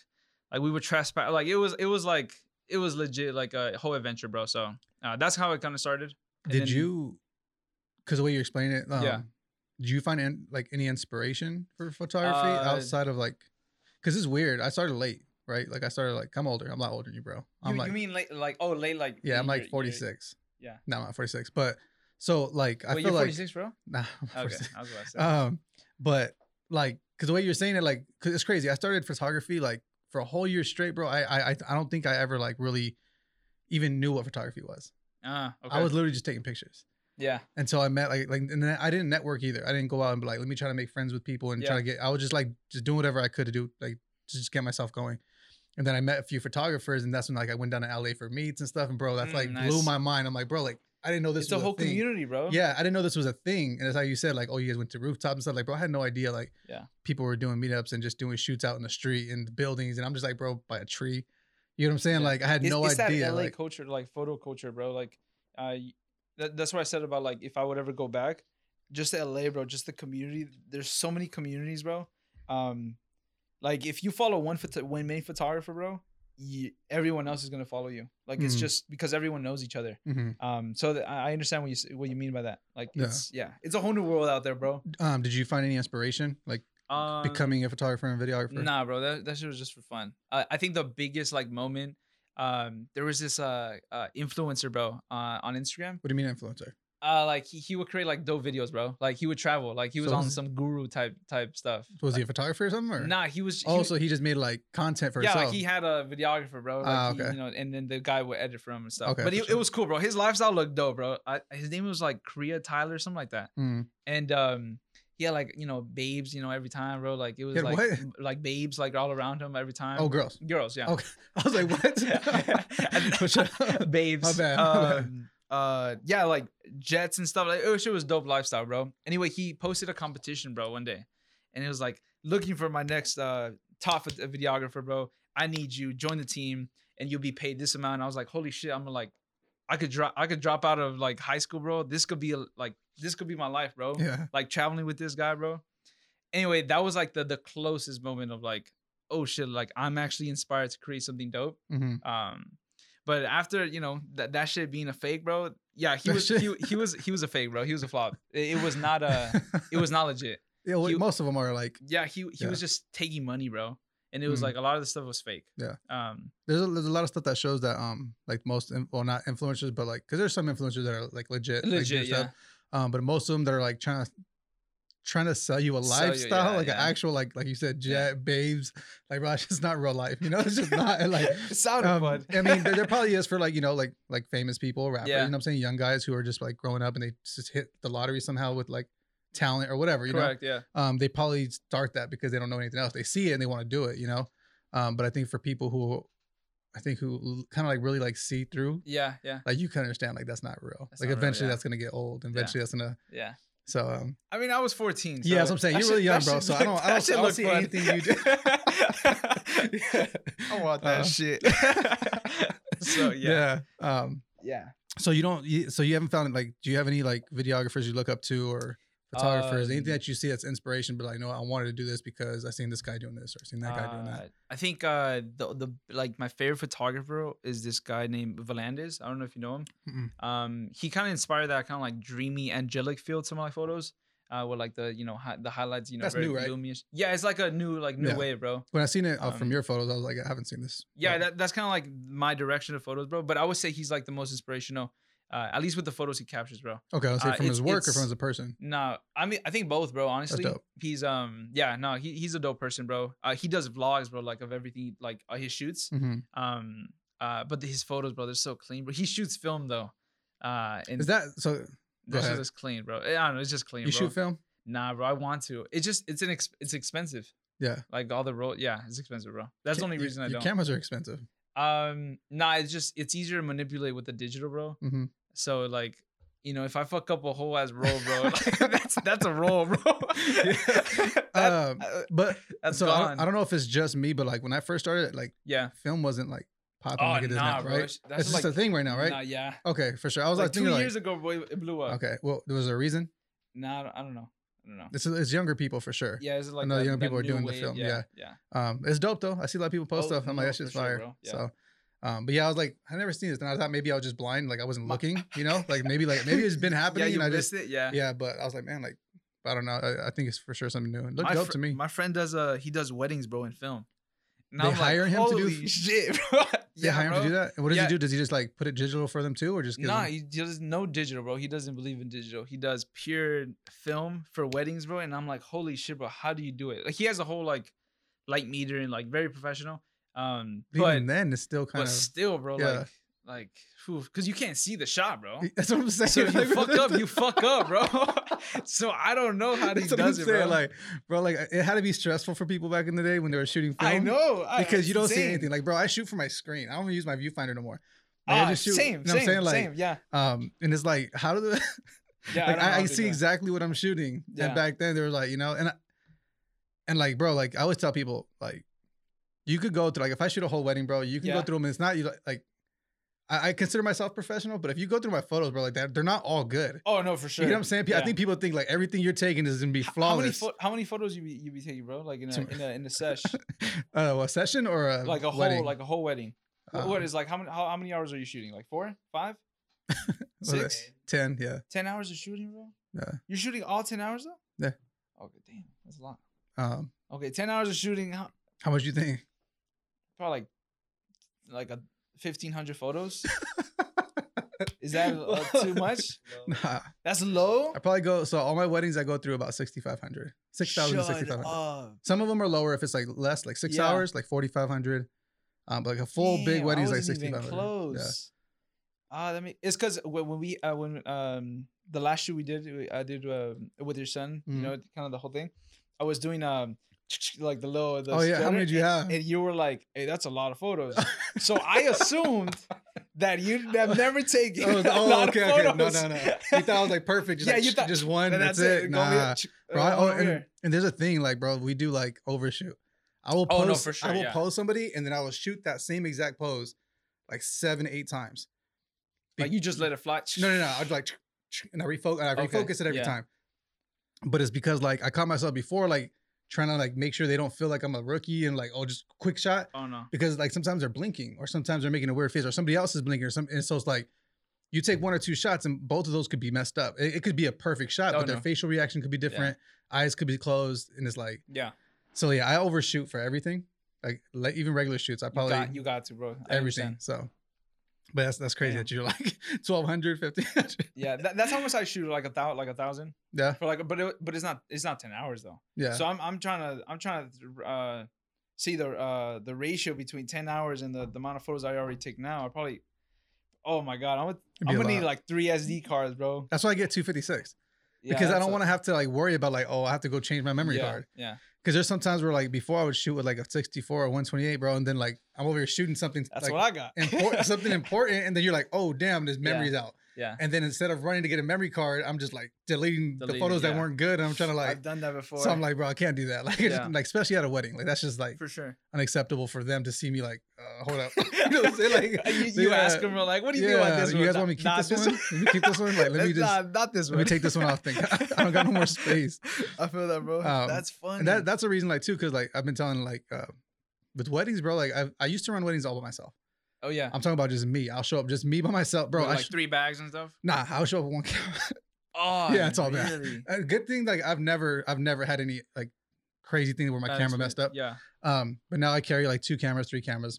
Speaker 1: like we would trespass. Like it was it was like it was legit like a whole adventure, bro. So uh, that's how it kind of started. And
Speaker 2: Did
Speaker 1: then-
Speaker 2: you, because the way you explain it, um,
Speaker 1: Yeah.
Speaker 2: Did you find like any inspiration for photography
Speaker 1: Uh,
Speaker 2: outside of like, because it's weird. I started late, right? Like I started like I'm older. I'm a lot older than you, bro. I'm
Speaker 1: You,
Speaker 2: like
Speaker 1: you mean late like oh late like
Speaker 2: yeah, I'm like 46.
Speaker 1: yeah.
Speaker 2: No, I'm not 46, but so like I
Speaker 1: Wait,
Speaker 2: feel
Speaker 1: you're
Speaker 2: like
Speaker 1: 46, bro.
Speaker 2: nah, I'm
Speaker 1: Okay,
Speaker 2: 46.
Speaker 1: I was about to say.
Speaker 2: Um, but like, cause the way you're saying it, like, cause it's crazy. I started photography like for a whole year straight, bro. I I I don't think I ever like really even knew what photography was.
Speaker 1: Ah, okay.
Speaker 2: I was literally just taking pictures.
Speaker 1: yeah,
Speaker 2: until I met like like and then I didn't network either. I didn't go out and be like, let me try to make friends with people and try to get. I was just like just doing whatever I could to do like to just get myself going. And then I met a few photographers, and that's when like I went down to LA for meets and stuff. And bro, that's
Speaker 1: Mm,
Speaker 2: like blew my mind. I'm like, bro, like I didn't know this
Speaker 1: it's a
Speaker 2: was
Speaker 1: whole
Speaker 2: thing.
Speaker 1: community, bro.
Speaker 2: Yeah, I didn't know this was a thing. And it's how you said, like, oh, you guys went to rooftops and stuff. Like, bro, I had no idea. Like,
Speaker 1: Yeah.
Speaker 2: people were doing meetups and just doing shoots out in the street and buildings. And I'm just like, bro, by a tree. You know what I'm saying?
Speaker 1: Yeah.
Speaker 2: Like, I had
Speaker 1: it's,
Speaker 2: no
Speaker 1: it's
Speaker 2: idea.
Speaker 1: that LA
Speaker 2: like,
Speaker 1: culture, like photo culture, bro. Like, uh, y- that, that's what I said about like if I would ever go back, just LA, bro. Just the community. There's so many communities, bro. Um, like if you follow one photo, one main photographer, bro, you, everyone else is gonna follow you. Like it's
Speaker 2: Mhm.
Speaker 1: just because everyone knows each other.
Speaker 2: mhm.
Speaker 1: Um, so that, I I understand what you what you mean by that. Like
Speaker 2: Yeah.
Speaker 1: it's yeah, it's a whole new world out there, bro.
Speaker 2: um, did you find any inspiration, like
Speaker 1: Um,
Speaker 2: becoming a photographer and videographer?
Speaker 1: Nah, bro, that, that shit was just for fun. I I think the biggest like moment, um, there was this uh, uh influencer, bro, uh, on Instagram.
Speaker 2: What do you mean influencer?
Speaker 1: Uh, like he, he would create like dope videos, bro. Like he would travel, like he was
Speaker 2: So
Speaker 1: on
Speaker 2: was-
Speaker 1: some guru type type stuff.
Speaker 2: Was he a photographer or something? Or?
Speaker 1: Nah, he was. He,
Speaker 2: Oh, so he just made like content for
Speaker 1: yeah,
Speaker 2: himself.
Speaker 1: like he had a videographer, bro. Like
Speaker 2: Ah,
Speaker 1: he,
Speaker 2: okay.
Speaker 1: you know, and then the guy would edit for him and stuff.
Speaker 2: Okay,
Speaker 1: but
Speaker 2: for
Speaker 1: it,
Speaker 2: sure.
Speaker 1: was cool, bro. His lifestyle looked dope, bro. I, his name was like Korea Tyler, something like that.
Speaker 2: Mm.
Speaker 1: And um, he had like you know babes, you know, every time, bro. Like it was
Speaker 2: had
Speaker 1: like
Speaker 2: what?
Speaker 1: m- like babes, like all around him every time.
Speaker 2: Oh, girls.
Speaker 1: girls, yeah.
Speaker 2: Okay. I was like, what?
Speaker 1: Babes.
Speaker 2: My bad, my bad.
Speaker 1: Um, uh, yeah, like jets and stuff. Like, oh, shit was dope lifestyle, bro. Anyway, he posted a competition, bro, one day, and it was like looking for my next uh top videographer, bro. I need you. Join the team, and you'll be paid this amount. And I was like, holy shit! I'm like, I could drop. I could drop out of like high school, bro. This could be a, like this could be my life, bro.
Speaker 2: yeah.
Speaker 1: Like traveling with this guy, bro. Anyway, that was like the the closest moment of like, oh shit! Like I'm actually inspired to create something dope.
Speaker 2: hmm
Speaker 1: Um, but after you know that that shit being a fake, bro. Yeah, he was he, he was he was a fake, bro. He was a flop. It, it was not a it was not legit.
Speaker 2: yeah, well,
Speaker 1: he-
Speaker 2: most of them are like,
Speaker 1: Yeah, he he
Speaker 2: Yeah.
Speaker 1: was just taking money, bro. and it was
Speaker 2: Mhm.
Speaker 1: like a lot of the stuff was fake.
Speaker 2: Yeah.
Speaker 1: Um.
Speaker 2: There's a, there's a lot of stuff that shows that um like most well not influencers but like because there's some influencers that are like legit like,
Speaker 1: Legit. Yeah.
Speaker 2: stuff. um but most of them that are like trying to trying to sell you a
Speaker 1: Sell you,
Speaker 2: lifestyle
Speaker 1: yeah,
Speaker 2: like an actual like like you said jet
Speaker 1: Yeah.
Speaker 2: babes like bro it's not real life you know it's just not like
Speaker 1: it sounded
Speaker 2: um,
Speaker 1: fun.
Speaker 2: I mean there, there probably is for like you know like like famous people rappers
Speaker 1: Yeah.
Speaker 2: you know what I'm saying young guys who are just like growing up and they just hit the lottery somehow with like talent or whatever you know
Speaker 1: Yeah.
Speaker 2: um, they probably start that because they don't know anything else. They see it and they want to do it, you know. Um, but I think for people who, I think who kind of like really like see through,
Speaker 1: Yeah. Yeah.
Speaker 2: like you can understand like that's not real.
Speaker 1: That's
Speaker 2: like
Speaker 1: not real,
Speaker 2: eventually
Speaker 1: yeah.
Speaker 2: that's gonna get old. Eventually that's gonna.
Speaker 1: Yeah.
Speaker 2: So um,
Speaker 1: I mean, I was 14. So
Speaker 2: Yeah, that's what I'm saying. You're really young, bro,
Speaker 1: shit
Speaker 2: so I don't- I don't- I don't see
Speaker 1: fun.
Speaker 2: anything you do.
Speaker 1: I want that
Speaker 2: Uh,
Speaker 1: shit. so yeah.
Speaker 2: yeah. Um,
Speaker 1: Yeah.
Speaker 2: so you don't. So you haven't found like. Do you have any like videographers you look up to or photographers? anything
Speaker 1: Um,
Speaker 2: that you see that's inspiration, but like, no, I wanted to do this because I seen this guy doing this or seen that guy doing that.
Speaker 1: Uh, I think uh the the like my favorite photographer is this guy named Valandis. I don't know if you know him.
Speaker 2: Mm-mm.
Speaker 1: Um, he kind of inspired that kind of like dreamy, angelic feel to my photos. Uh, with like the you know hi- the highlights, you know,
Speaker 2: That's new, right?
Speaker 1: Yeah, it's like a new like new
Speaker 2: Yeah.
Speaker 1: wave, bro.
Speaker 2: When I seen it uh, from
Speaker 1: Um,
Speaker 2: your photos, I was like, I haven't seen this.
Speaker 1: Yeah,
Speaker 2: but-
Speaker 1: that, that's kind of like my direction of photos, bro. But I would say he's like the most inspirational, uh, at least with the photos he captures, bro.
Speaker 2: Okay, I'll say
Speaker 1: Uh,
Speaker 2: from his work or from as a person.
Speaker 1: No, I mean I think both, bro. Honestly, he's um yeah no he, he's a dope person, bro. Uh, he does vlogs, bro, like of everything, like uh, his shoots.
Speaker 2: hmm
Speaker 1: Um, uh, but his photos, bro, they're so clean. But he shoots film though. Uh, and
Speaker 2: Is that so?
Speaker 1: That's
Speaker 2: ahead.
Speaker 1: just clean, bro. I don't know, it's just clean,
Speaker 2: You
Speaker 1: bro.
Speaker 2: shoot film?
Speaker 1: Nah, bro, I want to. It's just it's an ex- it's expensive.
Speaker 2: Yeah.
Speaker 1: Like all the roll, yeah, it's expensive, bro. That's the
Speaker 2: Ca-
Speaker 1: only
Speaker 2: your-
Speaker 1: reason I don't.
Speaker 2: Your cameras are expensive.
Speaker 1: Um, nah, it's just it's easier to manipulate with the digital, bro.
Speaker 2: hmm
Speaker 1: So like, you know, if I fuck up a whole ass roll, bro, like, that's that's a roll, bro. That-
Speaker 2: Um,
Speaker 1: uh,
Speaker 2: But
Speaker 1: that's
Speaker 2: so I
Speaker 1: gone.
Speaker 2: don't, I don't know if it's just me, but like when I first started, like
Speaker 1: yeah.
Speaker 2: film wasn't like popping
Speaker 1: Oh
Speaker 2: like it is
Speaker 1: nah,
Speaker 2: now,
Speaker 1: bro.
Speaker 2: right?
Speaker 1: That's
Speaker 2: That's just
Speaker 1: like
Speaker 2: a thing right now, right?
Speaker 1: Nah, yeah.
Speaker 2: Okay, for sure. I was
Speaker 1: like
Speaker 2: like,
Speaker 1: two years
Speaker 2: like,
Speaker 1: ago, boy, it blew up.
Speaker 2: okay, well, there was a reason.
Speaker 1: Nah, I don't, I don't know. I don't know.
Speaker 2: It's, it's younger people for sure.
Speaker 1: Yeah, it's like
Speaker 2: know
Speaker 1: that-
Speaker 2: young people are doing the film,
Speaker 1: Yeah,
Speaker 2: yeah.
Speaker 1: yeah.
Speaker 2: Um, it's dope though. I see a lot of people post
Speaker 1: Oh,
Speaker 2: stuff. I'm like,
Speaker 1: no,
Speaker 2: that shit's
Speaker 1: for sure,
Speaker 2: fire.
Speaker 1: Yeah.
Speaker 2: So, um, but yeah, I was like, I never seen this, and I thought maybe I was just blind, like I wasn't looking, you know, like maybe like maybe it's been happening.
Speaker 1: Yeah, you
Speaker 2: and I
Speaker 1: missed
Speaker 2: just
Speaker 1: it. Yeah.
Speaker 2: yeah, but I was like, man, like I don't know. I, I think it's for sure something new. It looked
Speaker 1: my
Speaker 2: dope
Speaker 1: fr-
Speaker 2: to me.
Speaker 1: My friend does uh he does weddings, bro, in film. And
Speaker 2: They
Speaker 1: I'm like,
Speaker 2: hire him to do
Speaker 1: "Holy shit, bro.
Speaker 2: They hire him to do that. And what does
Speaker 1: Yeah.
Speaker 2: he do? Does he just like put it digital for them too, or just
Speaker 1: Nah,
Speaker 2: them-
Speaker 1: he does no digital, bro. He doesn't believe in digital. He does pure film for weddings, bro. And I'm like, holy shit, bro. How do you do it? Like he has a whole like light meter and like very professional. Um,
Speaker 2: But even then, it's still kind
Speaker 1: but
Speaker 2: of.
Speaker 1: still, bro,
Speaker 2: yeah.
Speaker 1: like like because you can't see the shot, bro.
Speaker 2: That's what I'm saying.
Speaker 1: So if you fuck up, you fuck up, bro. so I don't know how he does it, bro.
Speaker 2: Like, bro, like it had to be stressful for people back in the day when they were shooting film.
Speaker 1: I know
Speaker 2: because
Speaker 1: it's
Speaker 2: you don't see anything. Like, bro, I shoot from my screen. I don't even use my viewfinder no more. Like, I
Speaker 1: Ah,
Speaker 2: just shoot.
Speaker 1: same,
Speaker 2: you know what
Speaker 1: same,
Speaker 2: I'm saying? Like,
Speaker 1: same. Yeah,
Speaker 2: um, and it's like, how do the
Speaker 1: yeah.
Speaker 2: like
Speaker 1: don't
Speaker 2: I, I see exactly what I'm shooting.
Speaker 1: Yeah.
Speaker 2: And back then they were like, you know, and I, and like, bro, like I always tell people, like, you could go through like if I shoot a whole wedding, bro, you can go through them. And it's not you like, I, I consider myself professional, but if you go through my photos, bro, like that, they're not all good.
Speaker 1: Oh no, for sure.
Speaker 2: You know what I'm saying? I think people think like everything you're taking is gonna be
Speaker 1: H- How many
Speaker 2: flawless.
Speaker 1: fo- how many photos you be you be taking, bro? Like in a in a in a sesh,
Speaker 2: uh, a session or a
Speaker 1: like a
Speaker 2: wedding?
Speaker 1: whole like a whole wedding. Wh- what
Speaker 2: Um,
Speaker 1: is like how many how, how many hours are you shooting? Like four, five, six,
Speaker 2: ten? Yeah,
Speaker 1: ten hours of shooting, bro?
Speaker 2: Yeah.
Speaker 1: You're shooting all ten hours though?
Speaker 2: Yeah.
Speaker 1: Okay, damn, that's a lot.
Speaker 2: um,
Speaker 1: Okay, ten hours of shooting. How,
Speaker 2: how much you think?
Speaker 1: Probably like like a fifteen hundred photos. Is that uh, too much?
Speaker 2: Nah,
Speaker 1: That's low.
Speaker 2: I probably go. So all my weddings, I go through about 6,500, 6,000 6,500. Some of them are lower if it's like less, like six
Speaker 1: Yeah.
Speaker 2: hours, like 4,500. Um, but like a full big wedding is like
Speaker 1: wasn't
Speaker 2: 6,500. Yeah.
Speaker 1: Close. Ah, that mean it's because when, when we uh, when um the last shoot we did we- I did uh, with your son,
Speaker 2: Mhm.
Speaker 1: you know, kind of the whole thing. I was doing um like the low. The
Speaker 2: Oh, yeah. How many did you
Speaker 1: and,
Speaker 2: have?
Speaker 1: And you were like, "Hey, that's a lot of photos." so I assumed that you'd have never taken
Speaker 2: Oh,
Speaker 1: a
Speaker 2: oh,
Speaker 1: lot
Speaker 2: okay,
Speaker 1: of
Speaker 2: okay. No, no, no. You thought I was like perfect. Just
Speaker 1: Yeah,
Speaker 2: like,
Speaker 1: you thought-
Speaker 2: just one.
Speaker 1: And
Speaker 2: That's, it.
Speaker 1: Oh, over
Speaker 2: Nah. Bro, I- oh, and, and there's a thing like, bro, we do like overshoot. I will
Speaker 1: Oh,
Speaker 2: post,
Speaker 1: no, for sure,
Speaker 2: I will
Speaker 1: yeah.
Speaker 2: post somebody and then I will shoot that same exact pose like seven, eight times.
Speaker 1: like you just let it fly.
Speaker 2: No, no, no. I'd like, and I refocus, and I
Speaker 1: Okay,
Speaker 2: it every
Speaker 1: yeah.
Speaker 2: time. But it's because like I caught myself before, like trying to like make sure they don't feel like I'm a rookie and like, oh, just quick shot.
Speaker 1: Oh no.
Speaker 2: Because like sometimes they're blinking or sometimes they're making a weird face or somebody else is blinking or something. And so it's like you take one or two shots and both of those could be messed up. It, it could be a perfect shot,
Speaker 1: Oh,
Speaker 2: but their facial reaction could be different. Eyes could be closed. And it's like,
Speaker 1: Yeah.
Speaker 2: so yeah, I overshoot for everything. Like, like even regular shoots, I
Speaker 1: You
Speaker 2: probably
Speaker 1: got, you got to, bro. I
Speaker 2: everything.
Speaker 1: understand.
Speaker 2: So, but that's that's crazy that you're like 1200, 1500.
Speaker 1: Yeah, that, that's how much I shoot, like a thousand, like a thousand
Speaker 2: Yeah,
Speaker 1: for like, but it, but it's not, it's not ten hours though.
Speaker 2: yeah.
Speaker 1: So I'm, I'm trying to, I'm trying to uh, see the, uh, the ratio between ten hours and the, the amount of photos I already take now. I probably, oh my god, I'm, I'm gonna need like three SD cards, bro.
Speaker 2: that's why I get 256
Speaker 1: Yeah,
Speaker 2: because I don't want to have to like worry about like oh I have to go change my memory
Speaker 1: yeah,
Speaker 2: card.
Speaker 1: Yeah,
Speaker 2: because there's sometimes where like before I would shoot with like a 64 or 128 bro and then like I'm over here shooting something
Speaker 1: that's
Speaker 2: like
Speaker 1: what I got.
Speaker 2: important something important and then you're like oh damn this memory's out
Speaker 1: Yeah,
Speaker 2: and then instead of running to get a memory card I'm just like deleting the
Speaker 1: Deleting,
Speaker 2: photos that weren't good and I'm trying to like
Speaker 1: I've done that before.
Speaker 2: so I'm like bro I can't do that like it's
Speaker 1: Yeah.
Speaker 2: like especially at a wedding like that's just like
Speaker 1: for sure.
Speaker 2: unacceptable for them to see me like uh, hold up you know what I'm saying like
Speaker 1: you, you
Speaker 2: yeah.
Speaker 1: ask them, bro, like, what do you think about this?
Speaker 2: you
Speaker 1: one?
Speaker 2: guys want me to keep
Speaker 1: nah,
Speaker 2: this one? Let me keep this one. Like, let me just
Speaker 1: nah, not this one.
Speaker 2: let me take this one off. Thing. I don't got no more space.
Speaker 1: I feel that, bro.
Speaker 2: Um,
Speaker 1: That's funny.
Speaker 2: And that that's a reason, like, too, because like I've been telling, like, uh, with weddings, bro. Like, I I used to run weddings all by myself.
Speaker 1: Oh yeah,
Speaker 2: I'm talking about just me. I'll show up just me by myself, bro.
Speaker 1: With,
Speaker 2: I
Speaker 1: like
Speaker 2: sh-
Speaker 1: three bags and stuff.
Speaker 2: nah, I'll show up with one camera.
Speaker 1: Oh
Speaker 2: Yeah, it's all bad.
Speaker 1: really?
Speaker 2: a good thing, like, I've never I've never had any like crazy thing where my
Speaker 1: Bad
Speaker 2: camera messed up.
Speaker 1: Yeah,
Speaker 2: Um, but now I carry like two cameras, three cameras.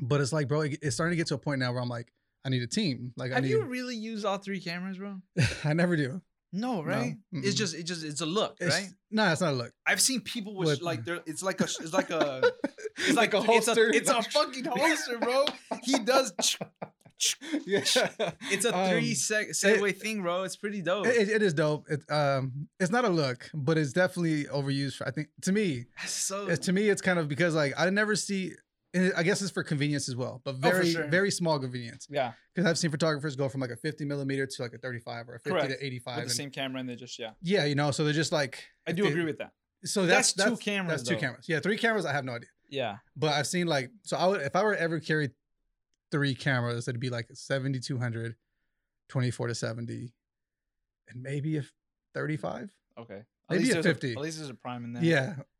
Speaker 2: But it's like, bro, it- it's starting to get to a point now where I'm like, I need a team. Like, I
Speaker 1: have
Speaker 2: need.
Speaker 1: you really used all three cameras, bro?
Speaker 2: I never do.
Speaker 1: No, right? It's just, it just, it's a look,
Speaker 2: It's,
Speaker 1: right?
Speaker 2: No, it's not a look.
Speaker 1: I've seen people with
Speaker 2: What-
Speaker 1: like, they're, it's like a, it's like a, it's like,
Speaker 2: a
Speaker 1: It's a,
Speaker 2: holster.
Speaker 1: it's a fucking holster, bro. He does.
Speaker 2: yeah.
Speaker 1: It's a
Speaker 2: Um,
Speaker 1: three sec segue thing, bro. It's pretty dope.
Speaker 2: It, it is dope. It um, it's not a look, but it's definitely overused. For, I think to me,
Speaker 1: so
Speaker 2: it's, to me, it's kind of because like I never see. And I guess it's for convenience as well, but
Speaker 1: Oh,
Speaker 2: very
Speaker 1: sure.
Speaker 2: very small convenience.
Speaker 1: yeah,
Speaker 2: Because I've seen photographers go from like a 50 millimeter to like a 35 or a 50
Speaker 1: Correct.
Speaker 2: to 85.
Speaker 1: with the
Speaker 2: and-
Speaker 1: same camera and they just yeah.
Speaker 2: yeah, you know, so they're just like.
Speaker 1: I do
Speaker 2: they-
Speaker 1: agree with that.
Speaker 2: So that's
Speaker 1: That's two cameras,
Speaker 2: That's two cameras. Yeah, three cameras. I have no idea,
Speaker 1: Yeah,
Speaker 2: but I've seen like so. I would if I were to ever carry three cameras, it'd be like 7200, 24 to 70, and maybe a 35.
Speaker 1: okay. At
Speaker 2: Maybe a
Speaker 1: there's
Speaker 2: 50.
Speaker 1: at least there's a prime in there.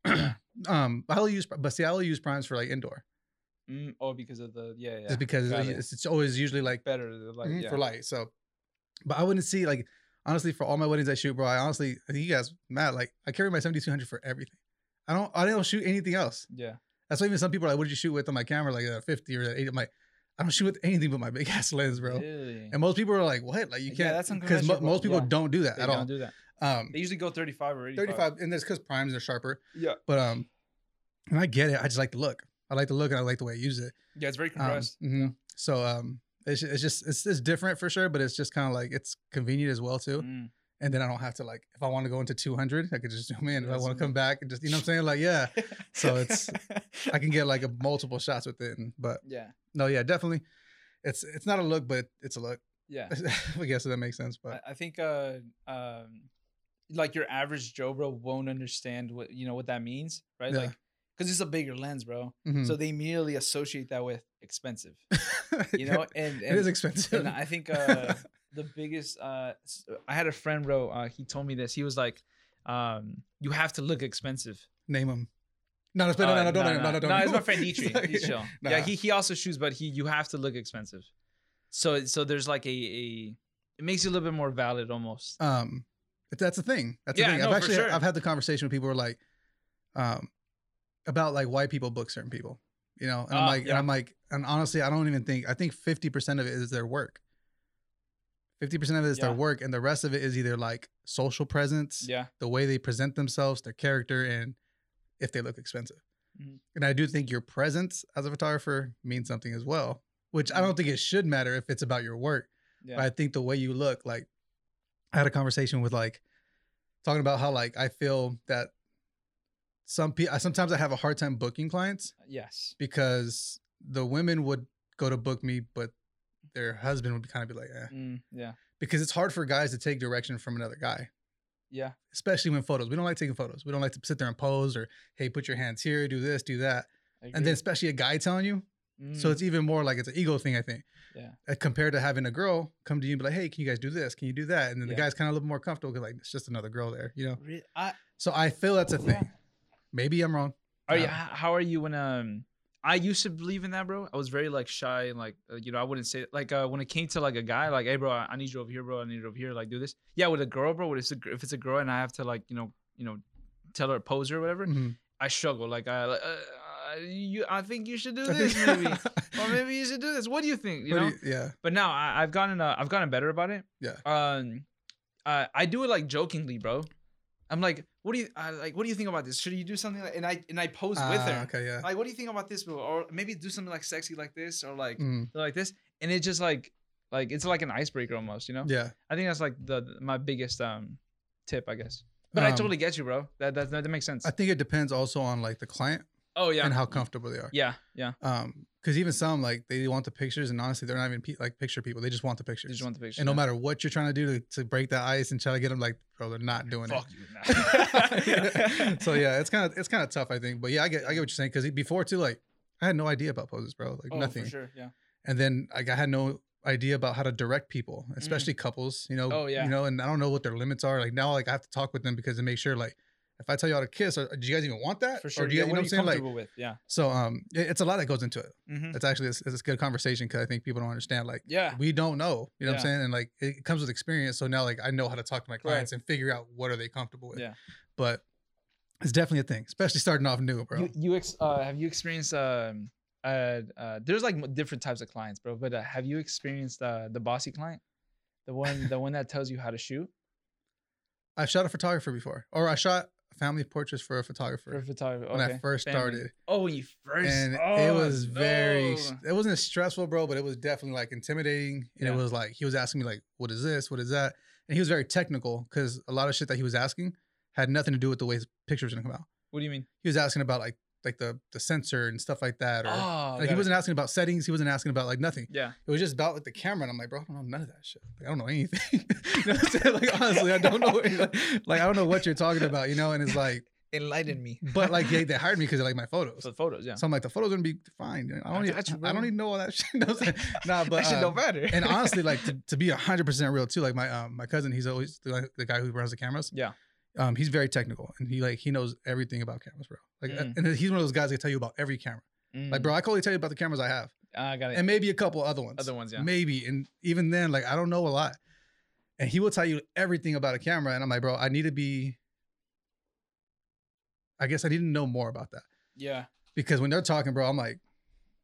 Speaker 2: Yeah. um, I'll use, but see, I'll use primes for like indoor,
Speaker 1: Mm, oh, because of the yeah yeah.
Speaker 2: just because it's,
Speaker 1: it.
Speaker 2: it's, always usually like
Speaker 1: better the light.
Speaker 2: mhm,
Speaker 1: yeah.
Speaker 2: for light. So, but I wouldn't see like honestly for all my weddings I shoot, bro. I honestly, I think you guys mad. Like I carry my seventy two hundred for everything. I don't, I don't shoot anything else.
Speaker 1: Yeah.
Speaker 2: That's why even some people are like, what did you shoot with on my camera? Like a fifty or a eighty. I'm like, I don't shoot with anything but my big ass lens, bro.
Speaker 1: Really?
Speaker 2: And most people are like, what? Like you can't,
Speaker 1: that's
Speaker 2: because mo- most people
Speaker 1: Yeah.
Speaker 2: don't do that
Speaker 1: They
Speaker 2: at
Speaker 1: don't
Speaker 2: all.
Speaker 1: do that.
Speaker 2: Um,
Speaker 1: They usually go 35 or 85.
Speaker 2: 35, and that's because primes are sharper.
Speaker 1: Yeah.
Speaker 2: But um, and I get it. I just like the look. I like the look, and I like the way I use it.
Speaker 1: Yeah, it's very
Speaker 2: Um,
Speaker 1: compressed.
Speaker 2: mhm. So um, it's, it's just it's, it's different for sure, but it's just kind of like it's convenient as well too.
Speaker 1: Mm.
Speaker 2: And then I don't have to like if I want to go into 200, I could just zoom in. If I want to come back and just you know what I'm saying, like yeah, So it's- I can get like a multiple shots with it. And, but
Speaker 1: yeah.
Speaker 2: no, yeah, definitely, it's it's not a look, but it's a look.
Speaker 1: Yeah.
Speaker 2: I guess that makes sense. But
Speaker 1: I, I think uh um like your average Joe bro won't understand what you know what that means, right?
Speaker 2: Yeah.
Speaker 1: Like because it's a bigger lens, bro.
Speaker 2: mhm.
Speaker 1: So they immediately associate that with expensive. You know, and,
Speaker 2: it
Speaker 1: and
Speaker 2: is expensive.
Speaker 1: and I think uh the biggest uh I had a friend bro, uh he told me this. He was like, um, you have to look expensive.
Speaker 2: Name them. No, no, no, no,
Speaker 1: Uh,
Speaker 2: no,
Speaker 1: no,
Speaker 2: no, no.
Speaker 1: No, it's my friend Dietry. He's chill. Yeah, he, he also shoots, but he you have to look expensive. So so there's like a, a it makes it a little bit more valid almost.
Speaker 2: um that's the thing that's the
Speaker 1: Yeah,
Speaker 2: thing i've actually
Speaker 1: sure.
Speaker 2: i've had the conversation with people who are like um about like why people book certain people you know and i'm
Speaker 1: Ah,
Speaker 2: like and i'm like and honestly i don't even think i think 50% of it is their work 50% of it is
Speaker 1: Yeah.
Speaker 2: their work and the rest of it is either like social presence
Speaker 1: Yeah.
Speaker 2: the way they present themselves their character and if they look expensive
Speaker 1: Mhm.
Speaker 2: and i do think your presence as a photographer means something as well which i
Speaker 1: Mhm.
Speaker 2: don't think it should matter if it's about your work
Speaker 1: Yeah.
Speaker 2: but I think the way you look, like I had a conversation with like talking about how like I feel that some people sometimes I have a hard time booking clients
Speaker 1: yes.
Speaker 2: because the women would go to book me, but their husband would kind of be like, eh.
Speaker 1: Mm, yeah.
Speaker 2: because it's hard for guys to take direction from another guy,
Speaker 1: Yeah.
Speaker 2: especially when photos. We don't like taking photos. We don't like to sit there and pose or hey, put your hands here, do this, do that, and then especially a guy telling you. So
Speaker 1: Mm,
Speaker 2: it's even more like it's an ego thing, I think.
Speaker 1: Yeah.
Speaker 2: Uh, Compared to having a girl come to you and be like, "Hey, can you guys do this? Can you do that?" And then the guy's kind of a little more comfortable because like it's just another girl there, you know.
Speaker 1: I,
Speaker 2: So I feel that's a thing.
Speaker 1: yeah.
Speaker 2: Maybe I'm wrong.
Speaker 1: Are you?
Speaker 2: Um,
Speaker 1: How are you when um? I used to believe in that, bro. I was very like shy and like uh, you know I wouldn't say like uh when it came to like a guy like hey bro I I need you over here bro I need you over here like do this yeah with a girl bro with it's a, if it's a girl and I have to like you know you know tell her pose or whatever
Speaker 2: Mhm.
Speaker 1: I struggle like I like, uh, uh, you, I think you should do this, maybe, or maybe you should do this. What do you think? You
Speaker 2: What
Speaker 1: know.
Speaker 2: you- yeah.
Speaker 1: But now I, I've gotten, uh, I've gotten better about it.
Speaker 2: Yeah.
Speaker 1: Um, uh, I do it like jokingly, bro. I'm like, what do you, uh, like, what do you think about this? Should you do something like, and I, and I pose with
Speaker 2: Ah,
Speaker 1: her.
Speaker 2: Okay, yeah.
Speaker 1: Like, what do you think about this? Or maybe do something like sexy like this, or like,
Speaker 2: Mm,
Speaker 1: like this, and it just like, like it's like an icebreaker almost, you know.
Speaker 2: yeah.
Speaker 1: I think that's like the my biggest um tip, I guess. But I
Speaker 2: Um,
Speaker 1: totally get you, bro. That that that, makes sense.
Speaker 2: I think it depends also on like the client
Speaker 1: oh yeah.
Speaker 2: and how comfortable they are.
Speaker 1: yeah, yeah.
Speaker 2: Um, because even some like they want the pictures, and honestly, they're not even pe- like picture people. They just want the pictures.
Speaker 1: just want the picture.
Speaker 2: and no
Speaker 1: yeah.
Speaker 2: matter what you're trying to do to, to break the ice and try to get them, like, bro, they're not doing
Speaker 1: Fuck
Speaker 2: it.
Speaker 1: you.
Speaker 2: Yeah. so yeah, it's kind of it's kind of tough, I think. But yeah, I get I get what you're saying because before too, like, I had no idea about poses, bro. Like
Speaker 1: oh,
Speaker 2: nothing.
Speaker 1: for sure. Yeah.
Speaker 2: And then like I had no idea about how to direct people, especially couples. You know.
Speaker 1: Mm. Oh, yeah.
Speaker 2: You know, and I don't know what their limits are. Like now, like I have to talk with them because to make sure, like, if I tell you how to kiss, or, do you guys even want that?
Speaker 1: For sure.
Speaker 2: Or do you,
Speaker 1: yeah,
Speaker 2: you know what I'm
Speaker 1: you
Speaker 2: saying? Like,
Speaker 1: comfortable with? Yeah.
Speaker 2: so um, it- it's a lot that goes into it.
Speaker 1: Mm-hmm.
Speaker 2: It's actually it's, it's a good conversation because I think people don't understand. Like,
Speaker 1: Yeah.
Speaker 2: we don't know. You know what I'm saying? And like it comes with experience. So now like I know how to talk to my clients and figure out what are they comfortable with.
Speaker 1: Yeah.
Speaker 2: But it's definitely a thing, especially starting off new, bro.
Speaker 1: You, you ex- uh, have you experienced um uh, uh there's like different types of clients, bro. But uh, have you experienced uh, the bossy client, the one the one that tells you how to shoot
Speaker 2: I've shot a photographer before, or I shot family portraits for a photographer.
Speaker 1: for a photographer?
Speaker 2: when I first
Speaker 1: family.
Speaker 2: started,
Speaker 1: Oh, when you first.
Speaker 2: and it
Speaker 1: oh,
Speaker 2: was very.
Speaker 1: Oh.
Speaker 2: It wasn't stressful, bro, but it was definitely like intimidating. And
Speaker 1: Yeah.
Speaker 2: it was like he was asking me like, "What is this? What is that?" And he was very technical because a lot of shit that he was asking had nothing to do with the way his picture was gonna come out.
Speaker 1: What do you mean?
Speaker 2: He was asking about like like the the sensor and stuff like that, or
Speaker 1: Oh,
Speaker 2: like he wasn't asking about settings. He wasn't asking about like nothing.
Speaker 1: Yeah.
Speaker 2: It was just about like the camera, and I'm like, bro, I don't know none of that shit. Like, I don't know anything. you know what I'm saying? Like honestly, I don't know. Like, like, I don't know what you're talking about. You know, and it's like,
Speaker 1: Enlighten me.
Speaker 2: but like they, they hired me because they like my photos.
Speaker 1: The photos, yeah.
Speaker 2: So I'm like, the photos are gonna be fine. I
Speaker 1: I
Speaker 2: don't.
Speaker 1: Got you,
Speaker 2: I don't even know all that shit. You know I'm saying? nah, but
Speaker 1: that shit
Speaker 2: uh,
Speaker 1: don't matter.
Speaker 2: and honestly, like to, to be hundred percent real too, like my um my cousin, he's always the, the guy who runs the cameras.
Speaker 1: Yeah.
Speaker 2: Um, he's very technical and he like he knows everything about cameras, bro. Like,
Speaker 1: Mm.
Speaker 2: and he's one of those guys that tell you about every camera. Like,
Speaker 1: Mm,
Speaker 2: bro, I can only tell you about the cameras I have,
Speaker 1: I got it.
Speaker 2: and maybe a couple other ones.
Speaker 1: Other ones, yeah.
Speaker 2: Maybe, and even then, like I don't know a lot. And he will tell you everything about a camera, and I'm like, bro, I need to be. I guess I need to know more about that
Speaker 1: yeah.
Speaker 2: because when they're talking, bro, I'm like,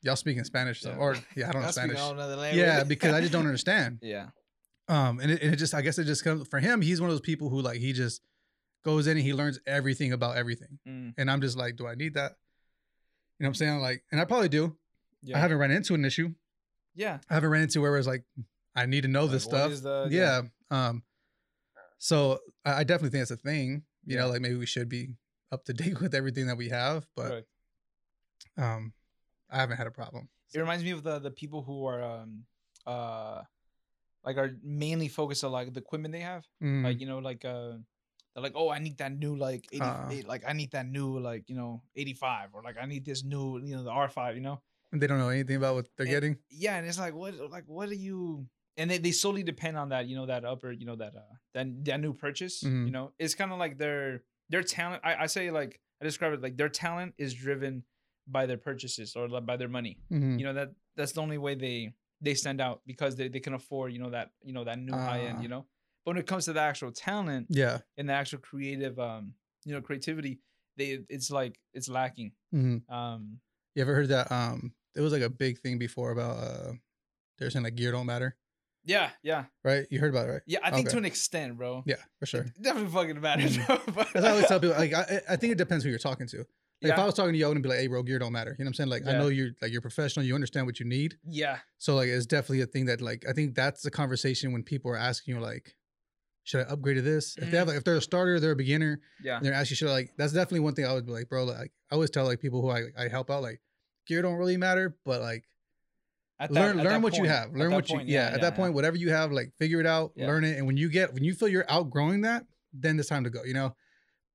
Speaker 2: y'all speaking Spanish, so,
Speaker 1: Yeah.
Speaker 2: or yeah, I don't know
Speaker 1: I speak a
Speaker 2: Spanish.
Speaker 1: whole nother language.
Speaker 2: Yeah, because I just don't understand.
Speaker 1: Yeah.
Speaker 2: Um, and it, and it just, I guess it just comes for him. He's one of those people who like he just goes in and he learns everything about everything,
Speaker 1: Mm,
Speaker 2: and I'm just like, do I need that? You know what I'm saying? Like, and I probably do.
Speaker 1: yeah.
Speaker 2: I haven't run into an issue.
Speaker 1: Yeah.
Speaker 2: I haven't ran into where it's like, I need to know this
Speaker 1: Like, what
Speaker 2: stuff.
Speaker 1: the-
Speaker 2: yeah. Um, so I, I definitely think it's a thing. You
Speaker 1: Yeah.
Speaker 2: know, like maybe we should be up to date with everything that we have, but
Speaker 1: Correct.
Speaker 2: um, I haven't had a problem.
Speaker 1: It reminds me of the the people who are um uh like are mainly focused on like the equipment they have.
Speaker 2: Mm,
Speaker 1: Like you know like uh they're like oh I need that new like 80
Speaker 2: Uh.
Speaker 1: like I need that new like you know 85 or like I need this new you know the R5 you know.
Speaker 2: And they don't know anything about what they're
Speaker 1: And-
Speaker 2: getting.
Speaker 1: Yeah, and it's like what like what are you and they, they solely depend on that, you know, that upper, you know, that uh that that new purchase.
Speaker 2: Mhm.
Speaker 1: You know, it's kind of like their their talent. I, I say like I describe it like their talent is driven by their purchases or by their money.
Speaker 2: Mhm.
Speaker 1: You know, that that's the only way they they stand out because they, they can afford, you know, that you know, that new high end,
Speaker 2: Ah.
Speaker 1: you know. But when it comes to the actual talent
Speaker 2: Yeah.
Speaker 1: and the actual creative um, you know, creativity, they it's like it's lacking.
Speaker 2: hmm
Speaker 1: Um
Speaker 2: You ever heard that? Um, it was like a big thing before about uh, they're saying like gear don't matter,
Speaker 1: yeah, yeah.
Speaker 2: right? You heard about it, right?
Speaker 1: Yeah, I think
Speaker 2: Okay.
Speaker 1: to an extent, bro.
Speaker 2: Yeah, for sure.
Speaker 1: It definitely fucking matters.
Speaker 2: Mhm.
Speaker 1: bro, but-
Speaker 2: That's I always tell people. Like, I, I think it depends who you're talking to. Like, if I was talking to you, I wouldn't be like, "Hey, bro, gear don't matter." You know what I'm saying? Like, I know you're like you're professional. You understand what you need.
Speaker 1: yeah,
Speaker 2: So like, it's definitely a thing that like I think that's the conversation when people are asking you like, "Should I upgrade to this?" If they have mm. like if they're a starter, they're a beginner,
Speaker 1: yeah,
Speaker 2: and they're asking, "Should I like?" That's definitely one thing I would be like, bro. Like, I always tell like people who I I help out like, gear don't really matter, but like
Speaker 1: At
Speaker 2: learn
Speaker 1: at
Speaker 2: learn what you have learn
Speaker 1: that
Speaker 2: what you
Speaker 1: point,
Speaker 2: yeah, at that
Speaker 1: yeah.
Speaker 2: point whatever you have like figure it out
Speaker 1: Yeah.
Speaker 2: learn it and when you get when you feel you're outgrowing that then it's time to go you know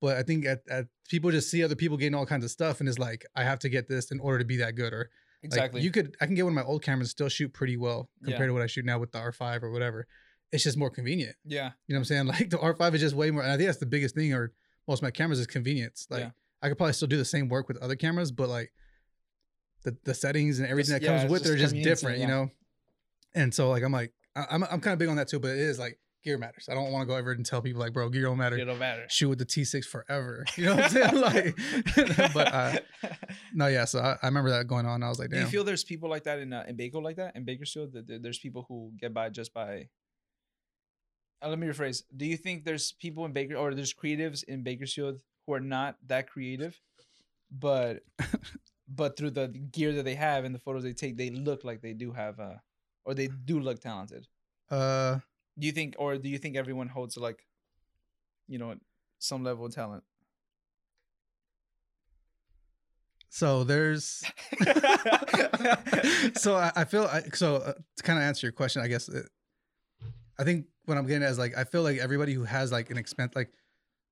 Speaker 2: but i think at, at people just see other people getting all kinds of stuff and it's like i have to get this in order to be that good or like,
Speaker 1: exactly.
Speaker 2: you could i can get one of my old cameras still shoot pretty well compared
Speaker 1: Yeah.
Speaker 2: to what i shoot now with the r5 or whatever it's just more convenient
Speaker 1: yeah,
Speaker 2: you know what i'm saying like the r5 is just way more and i think that's the biggest thing or most of my cameras is convenience like
Speaker 1: Yeah.
Speaker 2: i could probably still do the same work with other cameras but like the, the settings and everything
Speaker 1: Just-
Speaker 2: that comes
Speaker 1: it's
Speaker 2: with it are just different you know and so like i'm like I- i'm, I'm kind of big on that too but it is like gear matters. I don't want to go over and tell people like, bro, gear don't matter.
Speaker 1: It don't matter.
Speaker 2: Shoot with the T6 forever. You know what I'm saying? like, but uh, no, yeah. So I, I remember that going on. I was like,
Speaker 1: Do you feel there's people like that in uh, in Bako like that in Bakersfield? That there's people who get by just by. Uh, let me rephrase. Do you think there's people in Baker or there's creatives in Bakersfield who are not that creative, but but through the gear that they have and the photos they take, they look like they do have uh or they do look talented.
Speaker 2: uh,
Speaker 1: Do you think, or do you think everyone holds like, you know, some level of talent?
Speaker 2: so there's. so I, I feel I, so uh, to kind of answer your question, I guess. It, I think what I'm getting at is like I feel like everybody who has like an expense like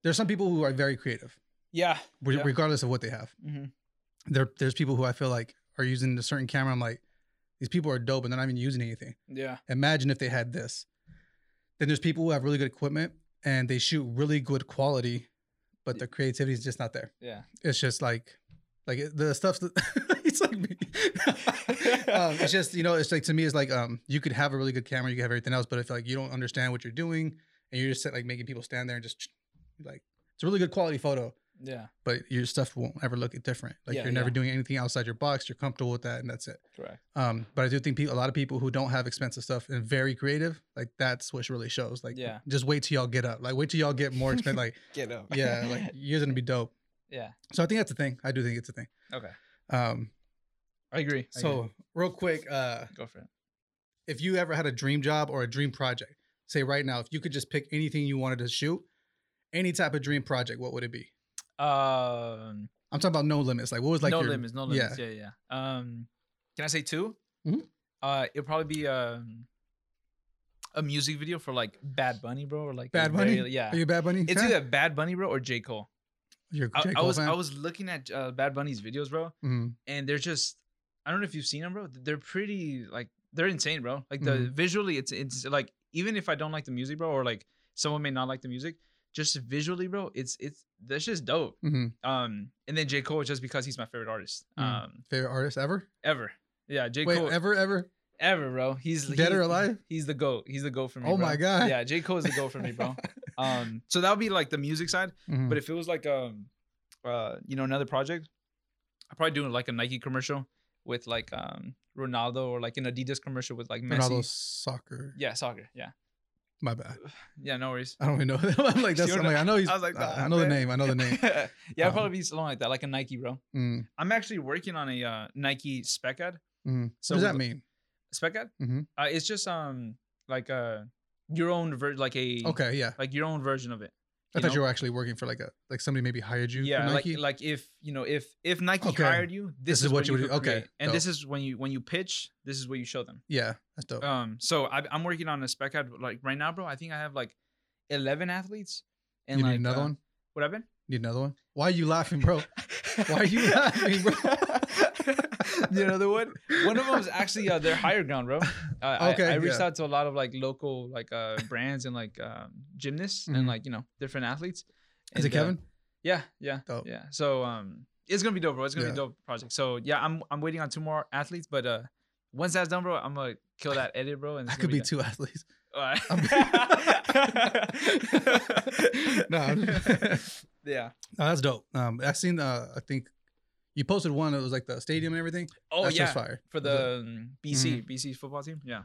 Speaker 2: there's some people who are very creative
Speaker 1: yeah.
Speaker 2: re-
Speaker 1: Yeah.
Speaker 2: regardless of what they have.
Speaker 1: hmm
Speaker 2: There there's people who I feel like are using a certain camera. I'm like these people are dope and they're not even using anything.
Speaker 1: Yeah.
Speaker 2: Imagine if they had this. Then there's people who have really good equipment and they shoot really good quality, but their creativity is just not there.
Speaker 1: Yeah.
Speaker 2: It's just like, like the stuff that it's like me. um, it's just you know, it's like to me, it's like um, you could have a really good camera, you could have everything else, but if like you don't understand what you're doing and you're just like making people stand there and just like it's a really good quality photo,
Speaker 1: Yeah.
Speaker 2: but your stuff won't ever look different. Like
Speaker 1: Yeah,
Speaker 2: you're never
Speaker 1: yeah.
Speaker 2: doing anything outside your box. You're comfortable with that, and that's it.
Speaker 1: Correct.
Speaker 2: Um, but I do think people, a lot of people who don't have expensive stuff and very creative, like that's what really shows. Like,
Speaker 1: Yeah.
Speaker 2: just wait till y'all get up. Like, wait till y'all get more expensive. like,
Speaker 1: Get up.
Speaker 2: yeah, like you're gonna be dope.
Speaker 1: yeah.
Speaker 2: So I think that's a thing. I do think it's a thing.
Speaker 1: Okay.
Speaker 2: Um,
Speaker 1: I agree. I
Speaker 2: so
Speaker 1: agree.
Speaker 2: real quick, uh,
Speaker 1: go for it.
Speaker 2: if you ever had a dream job or a dream project, say right now, if you could just pick anything you wanted to shoot, any type of dream project, what would it be?
Speaker 1: Um,
Speaker 2: I'm talking about no limits. Like, what was like
Speaker 1: no
Speaker 2: your,
Speaker 1: limits. No limits. Yeah. yeah. yeah. Um, can I say 2
Speaker 2: Mhm.
Speaker 1: Uh, it'll probably be um a music video for like Bad Bunny, bro, or like
Speaker 2: Bad Bunny?
Speaker 1: very- yeah.
Speaker 2: Are you a Bad Bunny?
Speaker 1: It's either Bad Bunny, bro, or J Cole.
Speaker 2: You're
Speaker 1: I,
Speaker 2: J.
Speaker 1: I
Speaker 2: Cole
Speaker 1: was
Speaker 2: fan?
Speaker 1: I was looking at uh, Bad Bunny's videos, bro,
Speaker 2: Mhm.
Speaker 1: and they're just I don't know if you've seen them, bro. They're pretty like they're insane, bro. Like the
Speaker 2: Mhm.
Speaker 1: visually, it's it's like even if I don't like the music, bro, or like someone may not like the music, just visually, bro, it's it's that's just dope.
Speaker 2: Mhm.
Speaker 1: Um, and then J Cole just because he's my favorite artist,
Speaker 2: Mhm.
Speaker 1: um,
Speaker 2: Favorite artist ever?
Speaker 1: ever. Yeah, J
Speaker 2: Wait,
Speaker 1: Cole
Speaker 2: ever, ever?
Speaker 1: ever, bro. He's
Speaker 2: Dead
Speaker 1: he's,
Speaker 2: or alive?
Speaker 1: He's the goat. He's the goat for me.
Speaker 2: Oh
Speaker 1: bro.
Speaker 2: my God.
Speaker 1: Yeah, J Cole is the goat for me, bro. Um, so that would be like the music side.
Speaker 2: Mhm.
Speaker 1: But if it was like um, uh, you know, another project, I'd probably do like a Nike commercial with like um Ronaldo or like an Adidas commercial with like Messi.
Speaker 2: Ronaldo soccer.
Speaker 1: Yeah, soccer. Yeah,
Speaker 2: My bad.
Speaker 1: yeah, no worries.
Speaker 2: I don't even know. I'm like, that's, I'm like, I know he's.
Speaker 1: I was like,
Speaker 2: I-
Speaker 1: nah,
Speaker 2: I know the name. I know the name.
Speaker 1: yeah,
Speaker 2: Um,
Speaker 1: probably be something like that, like a Nike, bro.
Speaker 2: Mm,
Speaker 1: I'm actually working on a uh, Nike spec ad.
Speaker 2: mm.
Speaker 1: So
Speaker 2: what does that mean?
Speaker 1: Spec ad?
Speaker 2: Mhm.
Speaker 1: Uh, it's just um like uh your own version, like a
Speaker 2: Okay, yeah.
Speaker 1: like your own version of it.
Speaker 2: I thought
Speaker 1: know?
Speaker 2: you were actually working for like a like somebody maybe hired you.
Speaker 1: yeah
Speaker 2: for
Speaker 1: like like if you know if if nike
Speaker 2: Okay.
Speaker 1: hired you this, is, what you would
Speaker 2: do. okay,
Speaker 1: and
Speaker 2: dope.
Speaker 1: this is when you when you pitch this is what you show them
Speaker 2: yeah, that's dope.
Speaker 1: um so I, i'm working on a spec ad like right now bro i think i have like 11 athletes and
Speaker 2: you
Speaker 1: like
Speaker 2: need another
Speaker 1: uh,
Speaker 2: one.
Speaker 1: what happened
Speaker 2: Need another one. Why are you laughing, bro? Why are you laughing, bro?
Speaker 1: you know the one one of them is actually uh, their higher ground bro uh,
Speaker 2: Okay,
Speaker 1: I, reached
Speaker 2: yeah.
Speaker 1: out to a lot of like local like uh brands and like um gymnasts
Speaker 2: Mhm.
Speaker 1: and like you know different athletes
Speaker 2: Is it
Speaker 1: And, uh,
Speaker 2: Kevin?
Speaker 1: Yeah, yeah,
Speaker 2: Dope.
Speaker 1: yeah. So um, it's gonna be dope, bro. It's gonna
Speaker 2: Yeah.
Speaker 1: be a dope project. So yeah, I'm I'm waiting on two more athletes, but uh, once that's done, bro, I'm gonna kill that edit, bro. And
Speaker 2: I could be
Speaker 1: gonna
Speaker 2: two athletes. No,
Speaker 1: yeah.
Speaker 2: Oh, that's dope. Um, I seen. Uh, I think you posted one. It was like the stadium and everything.
Speaker 1: Oh
Speaker 2: that's
Speaker 1: yeah.
Speaker 2: just fire
Speaker 1: For the um, BC BC football team. Yeah.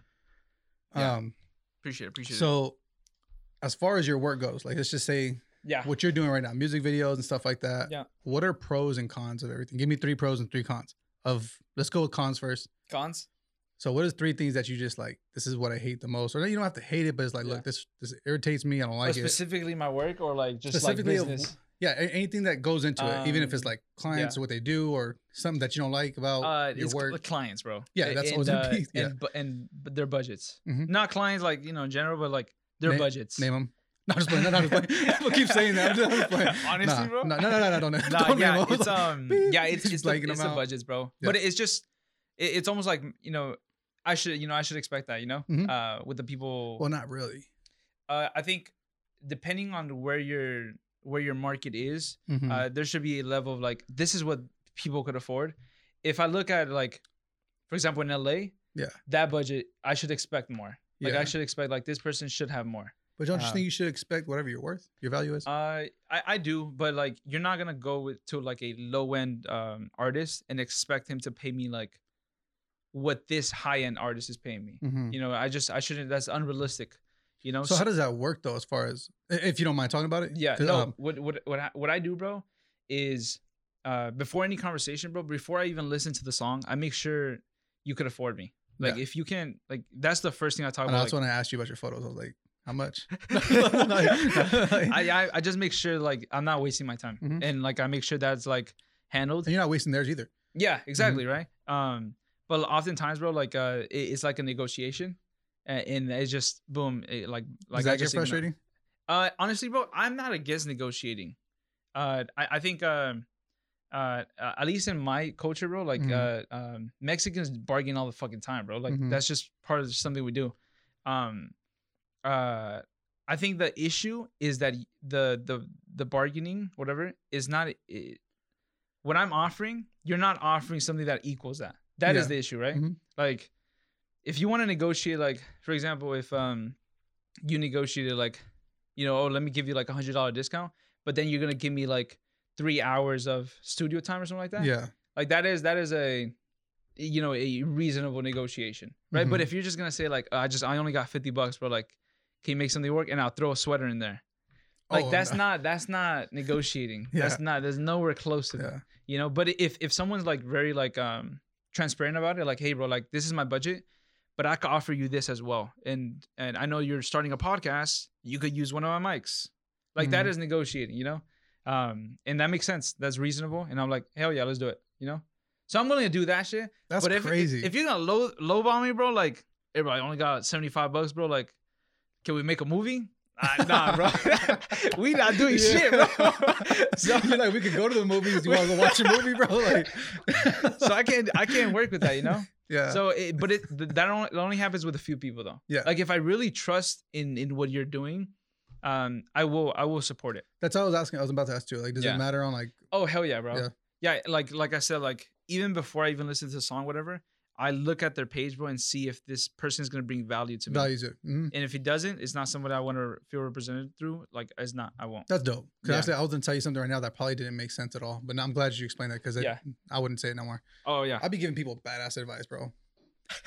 Speaker 1: yeah.
Speaker 2: Um,
Speaker 1: Appreciate it. Appreciate it.
Speaker 2: so as far as your work goes, like let's just say
Speaker 1: Yeah.
Speaker 2: what you're doing right now, music videos and stuff like that.
Speaker 1: Yeah.
Speaker 2: What are pros and cons of everything? Give me three pros and three cons of. Let's go with cons first.
Speaker 1: Cons.
Speaker 2: So what is three things that you just like? This is what I hate the most, or you don't have to hate it, but it's like,
Speaker 1: Yeah.
Speaker 2: look, this this irritates me. I don't
Speaker 1: Or
Speaker 2: like it.
Speaker 1: specifically my work or like just like
Speaker 2: Specifically of-
Speaker 1: business.
Speaker 2: Yeah, anything that goes into it, even if it's
Speaker 1: Um,
Speaker 2: like clients or what they do, or something that you don't like about
Speaker 1: Uh,
Speaker 2: your
Speaker 1: it's
Speaker 2: work.
Speaker 1: clients, bro.
Speaker 2: Yeah, that's
Speaker 1: and, uh,
Speaker 2: piece, yeah.
Speaker 1: and, and but their budgets,
Speaker 2: Mhm.
Speaker 1: not clients like you know in general, but like their
Speaker 2: Name-
Speaker 1: budgets.
Speaker 2: Name them. No, I'm just playing. No, no, I'm just playing. People keep saying that. I'm just, I'm just playing.
Speaker 1: Honestly,
Speaker 2: Nah,
Speaker 1: bro?
Speaker 2: No, no, no, no, no, don't.
Speaker 1: Nah,
Speaker 2: don't
Speaker 1: yeah,
Speaker 2: name
Speaker 1: it's um, yeah, it's it's the, it's the budgets, bro.
Speaker 2: Yeah.
Speaker 1: But it's just, it, it's almost like you know, I should you know I should expect that you know,
Speaker 2: Mhm.
Speaker 1: uh, with the people.
Speaker 2: Well, not really.
Speaker 1: uh, I think depending on where your where your market is,
Speaker 2: Mhm.
Speaker 1: uh, there should be a level of like this is what people could afford. If I look at like, for example, in LA,
Speaker 2: Yeah.
Speaker 1: that budget I should expect more. Like
Speaker 2: Yeah.
Speaker 1: I should expect like this person should have more.
Speaker 2: But don't you
Speaker 1: Uh,
Speaker 2: think you should expect whatever you're worth, your value is?
Speaker 1: Uh, I, I do, but like you're not gonna go with to like a low end um artist and expect him to pay me like what this high end artist is paying me.
Speaker 2: Mhm.
Speaker 1: You know, I just I shouldn't. That's unrealistic. You know.
Speaker 2: So how does that work though? As far as if you don't mind talking about it?
Speaker 1: Yeah. no.
Speaker 2: um,
Speaker 1: what what what I, what I do, bro, is uh before any conversation, bro, before I even listen to the song, I make sure you could afford me. Like
Speaker 2: Yeah.
Speaker 1: if you can, like that's the first thing I talk
Speaker 2: and
Speaker 1: about.
Speaker 2: that's
Speaker 1: like,
Speaker 2: when I asked you about your photos. I was like, how much?
Speaker 1: I, I I just make sure like I'm not wasting my time,
Speaker 2: Mhm.
Speaker 1: and like I make sure that's like handled.
Speaker 2: and you're not wasting theirs either.
Speaker 1: Yeah, exactly
Speaker 2: Mm-hmm.
Speaker 1: right. Um, but oftentimes, bro, like uh, it, it's like a negotiation, and, it's just boom, it, like like
Speaker 2: Does
Speaker 1: I
Speaker 2: that get
Speaker 1: just igno-
Speaker 2: frustrating?
Speaker 1: Uh, honestly, bro, I'm not against negotiating. Uh, I, I think um, uh, uh, at least in my culture, bro, like
Speaker 2: Mhm.
Speaker 1: uh, um, Mexicans bargain all the fucking time, bro. Like
Speaker 2: Mhm.
Speaker 1: that's just part of something we do. Um, uh, I think the issue is that the the the bargaining, whatever, is not. It, what I'm offering, you're not offering something that equals that. That is
Speaker 2: Yeah.
Speaker 1: the issue, right?
Speaker 2: Mhm.
Speaker 1: Like, if you want to negotiate, like for example, if um, you negotiated like, you know, oh, let me give you like a hundred dollar discount, but then you're gonna give me like three hours of studio time or something like that.
Speaker 2: Yeah.
Speaker 1: Like that is that is a, you know, a reasonable negotiation, right? But
Speaker 2: Mhm.
Speaker 1: if you're just gonna say like, I just I only got fifty bucks, bro, like, can you make something work? And I'll throw a sweater in there. Like
Speaker 2: Oh,
Speaker 1: that's
Speaker 2: no.
Speaker 1: not that's not negotiating.
Speaker 2: yeah.
Speaker 1: That's not. There's nowhere close to that
Speaker 2: Yeah.
Speaker 1: you know but if if someone's like very like um transparent about it like hey bro like this is my budget but i could offer you this as well and and i know you're starting a podcast you could use one of my mics like that
Speaker 2: Mhm.
Speaker 1: is negotiating you know um and that makes sense that's reasonable and i'm like hell yeah let's do it you know so i'm willing to do that shit
Speaker 2: That's
Speaker 1: but if,
Speaker 2: crazy.
Speaker 1: if you're gonna low lowball me bro like i only got 75 bucks bro like can we make a movie uh, nah bro we not doing
Speaker 2: Yeah.
Speaker 1: shit bro so
Speaker 2: you're like, we could go to the movies. You want to go watch a movie, bro? Like,
Speaker 1: so I can't I can't work with that, you know.
Speaker 2: Yeah.
Speaker 1: So, it, but it that only, only happens with a few people though.
Speaker 2: Yeah.
Speaker 1: Like if I really trust in in what you're doing, um, I will I will support it.
Speaker 2: That's what I was asking. I was about to ask you. Like, does
Speaker 1: Yeah.
Speaker 2: it matter on like?
Speaker 1: Oh hell yeah, bro.
Speaker 2: Yeah.
Speaker 1: Yeah. like like I said, like even before I even listen to the song, whatever, I look at their page, bro, and see if this person is gonna bring value to me.
Speaker 2: values it. Mhm.
Speaker 1: And if he doesn't, it's not somebody I want to feel represented through. Like it's not. I won't.
Speaker 2: That's dope. Because
Speaker 1: Yeah.
Speaker 2: actually, I was gonna tell you something right now that probably didn't make sense at all. But now I'm glad you explained that because
Speaker 1: Yeah.
Speaker 2: I wouldn't say it no more.
Speaker 1: Oh yeah.
Speaker 2: I'd be giving people badass advice, bro.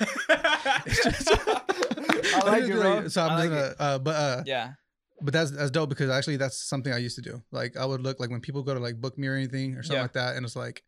Speaker 1: I like it, bro.
Speaker 2: So I'm
Speaker 1: like
Speaker 2: gonna, uh, but uh,
Speaker 1: Yeah.
Speaker 2: but that's that's dope because actually that's something I used to do. Like I would look like when people go to like book me or anything or something
Speaker 1: Yeah.
Speaker 2: like that, and it's like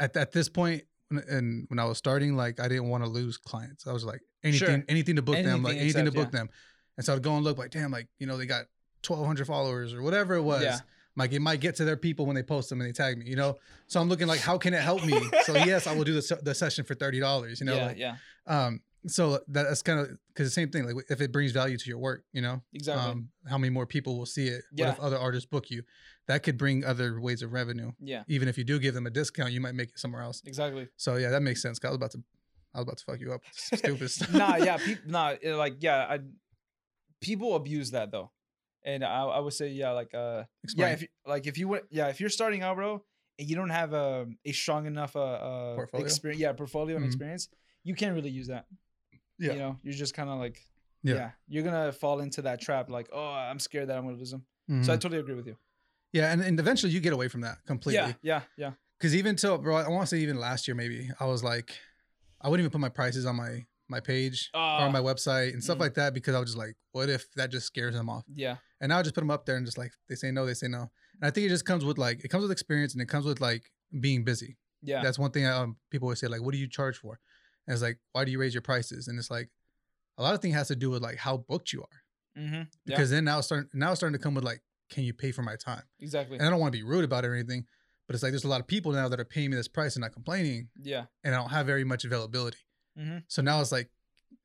Speaker 2: at at this point and when I was starting, like I didn't want to lose clients. I was like anything
Speaker 1: Sure.
Speaker 2: anything to book them, like
Speaker 1: Anything
Speaker 2: anything to
Speaker 1: except,
Speaker 2: book them. And so I'd go and look like, damn, like you know they got 1,200 followers or whatever it was.
Speaker 1: Yeah.
Speaker 2: Like it might get to their people when they post them and they tag me, you know. So I'm looking like, how can it help me? so yes, I will do the, the session for thirty dollars, you know.
Speaker 1: yeah.
Speaker 2: like,
Speaker 1: yeah.
Speaker 2: um, so that's kind of because the same thing. Like if it brings value to your work, you know,
Speaker 1: Exactly.
Speaker 2: um, how many more people will see it?
Speaker 1: Yeah.
Speaker 2: What if other artists book you? That could bring other ways of revenue.
Speaker 1: yeah.
Speaker 2: Even if you do give them a discount, you might make it somewhere else.
Speaker 1: Exactly.
Speaker 2: So yeah, that makes sense. I was about to, I was about to fuck you up. Stupid stuff.
Speaker 1: nah, yeah, people, nah, it, like yeah, I people abuse that though, and I, I would say yeah, like uh,
Speaker 2: Explain.
Speaker 1: yeah, if you, like if you would, yeah, if you're starting out, bro, and you don't have a a strong enough uh, uh
Speaker 2: Portfolio?
Speaker 1: experience, yeah, portfolio and
Speaker 2: Mhm.
Speaker 1: experience, you can't really use that.
Speaker 2: Yeah.
Speaker 1: you know, you're just kind of like.
Speaker 2: Yeah.
Speaker 1: Yeah. you're gonna fall into that trap. Like, oh, I'm scared that I'm gonna lose them. So I
Speaker 2: Mhm.
Speaker 1: totally agree with you.
Speaker 2: Yeah, and, and eventually you get away from that completely.
Speaker 1: Yeah, yeah, yeah.
Speaker 2: Because even till bro, I want to say even last year maybe I was like, I wouldn't even put my prices on my my page or
Speaker 1: Ah.
Speaker 2: on my website and stuff
Speaker 1: Mhm.
Speaker 2: like that because I was just like, what if that just scares them off?
Speaker 1: Yeah,
Speaker 2: And now I just put them up there and just like they say no, they say no. And I think it just comes with like it comes with experience and it comes with like being busy.
Speaker 1: yeah,
Speaker 2: That's one thing um, people always say like, what do you charge for? And it's like, why do you raise your prices? And it's like a lot of things has to do with like how booked you are
Speaker 1: mm-hmm. yeah,
Speaker 2: because then now it's starting now it's starting to come with like, can you pay for my time?
Speaker 1: exactly.
Speaker 2: And I don't want to be rude about it or anything, but it's like there's a lot of people now that are paying me this price and not complaining,
Speaker 1: Yeah,
Speaker 2: and I don't have very much availability.
Speaker 1: Mhm.
Speaker 2: So now it's like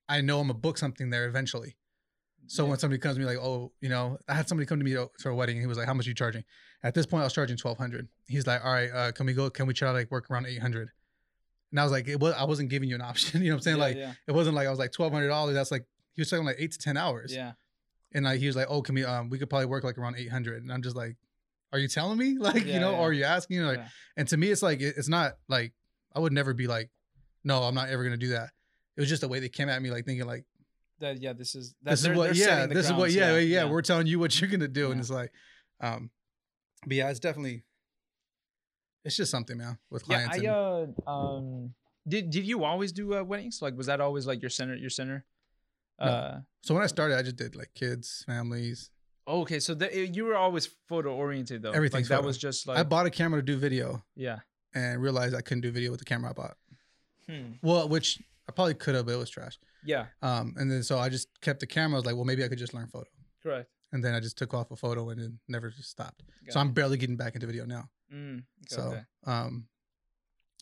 Speaker 2: I know I'm gonna book something there eventually. So
Speaker 1: yeah.
Speaker 2: when somebody comes to me like, oh, you know, I had somebody come to me to to a wedding and he was like, how much are you charging? At this point, I was charging twelve hundred. He's like, all right, uh, can we go? Can we try to like work around eight hundred? And I was like, it was, I wasn't giving you an option. you know what I'm saying?
Speaker 1: yeah,
Speaker 2: like
Speaker 1: yeah,
Speaker 2: it wasn't like I was like twelve hundred dollars. That's like he was talking like eight to ten hours.
Speaker 1: yeah,
Speaker 2: And like he was like, oh, can we? Um, we could probably work like around eight hundred. And I'm just like, are you telling me? Like
Speaker 1: Yeah,
Speaker 2: you know,
Speaker 1: yeah.
Speaker 2: or are you asking? Like,
Speaker 1: Yeah.
Speaker 2: and to me, it's like it- it's not like I would never be like, no, I'm not ever gonna do that. It was just the way they came at me, like thinking like
Speaker 1: that yeah, this is that
Speaker 2: this is what
Speaker 1: they're
Speaker 2: yeah
Speaker 1: setting the
Speaker 2: this is what
Speaker 1: grounds,
Speaker 2: yeah, yeah we're telling you what you're gonna do and it's like um but yeah it's definitely it's just something man with clients.
Speaker 1: yeah.
Speaker 2: clients
Speaker 1: I
Speaker 2: and-
Speaker 1: uh um did did you always do uh, weddings? Like was that always like your center your center?
Speaker 2: No.
Speaker 1: Uh
Speaker 2: so when i started i just did like kids families
Speaker 1: oh, okay, so the, you were always photo oriented though.
Speaker 2: Everything
Speaker 1: like that was just like
Speaker 2: i bought a camera to do video
Speaker 1: yeah.
Speaker 2: and realized i couldn't do video with the camera i bought
Speaker 1: Hmm.
Speaker 2: well which i probably could have but it was trash
Speaker 1: Yeah,
Speaker 2: um and then so i just kept the camera i was like well maybe i could just learn photo
Speaker 1: correct.
Speaker 2: and then i just took off a photo and then never just stopped
Speaker 1: Got
Speaker 2: so i'm barely getting back into video now
Speaker 1: Mm,
Speaker 2: so
Speaker 1: okay.
Speaker 2: um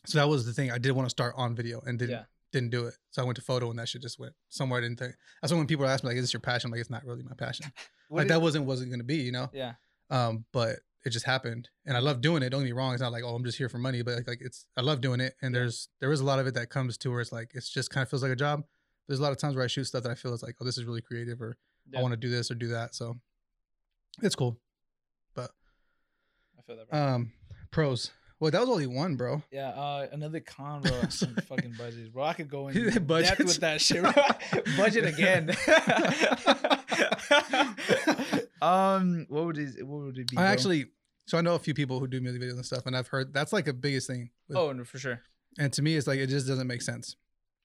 Speaker 2: so that was the thing i did want to start on video and didn't
Speaker 1: Yeah.
Speaker 2: Didn't do it so i went to photo and that shit just went somewhere i didn't think that's when people ask me like is this your passion I'm like it's not really my passion like that wasn't wasn't gonna be you know
Speaker 1: yeah.
Speaker 2: um but it just happened and i love doing it don't get me wrong it's not like oh i'm just here for money but like, like it's i love doing it and
Speaker 1: Yeah.
Speaker 2: there's there is a lot of it that comes to where it's like it's just kind of feels like a job there's a lot of times where i shoot stuff that i feel is like oh this is really creative or
Speaker 1: yeah.
Speaker 2: i want to do this or do that so it's cool but
Speaker 1: I feel that. Bro.
Speaker 2: um pros well that was only one bro
Speaker 1: Yeah, uh, another con, bro. Some fucking budgets, bro. I could go in depth with that shit, bro. Budget again. um, what would it? What would it be?
Speaker 2: i
Speaker 1: bro?
Speaker 2: actually so i know a few people who do music videos and stuff and i've heard that's like a biggest thing with,
Speaker 1: Oh, no, for sure.
Speaker 2: and to me it's like it just doesn't make sense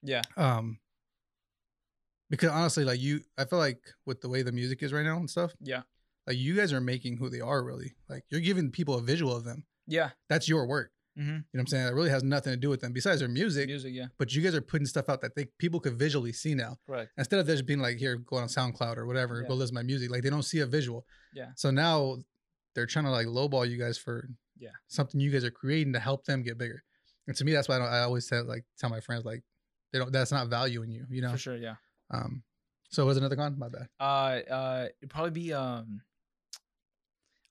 Speaker 1: Yeah.
Speaker 2: um because honestly like you i feel like with the way the music is right now and stuff
Speaker 1: Yeah.
Speaker 2: like you guys are making who they are really like you're giving people a visual of them
Speaker 1: Yeah.
Speaker 2: that's your work
Speaker 1: Mm-hmm.
Speaker 2: you know what i'm saying that really has nothing to do with them besides their music
Speaker 1: Music. Yeah.
Speaker 2: but you guys are putting stuff out that they people could visually see now
Speaker 1: Correct.
Speaker 2: instead of just being like here go on soundcloud or whatever
Speaker 1: Yeah.
Speaker 2: go listen to my music like they don't see a visual
Speaker 1: Yeah.
Speaker 2: so now they're trying to like lowball you guys for
Speaker 1: Yeah.
Speaker 2: something you guys are creating to help them get bigger and to me that's why i, don't, I always say like tell my friends like they don't that's not valuing you you know
Speaker 1: For sure. Yeah.
Speaker 2: um so was another con my bad
Speaker 1: Uh, uh, it'd probably be um.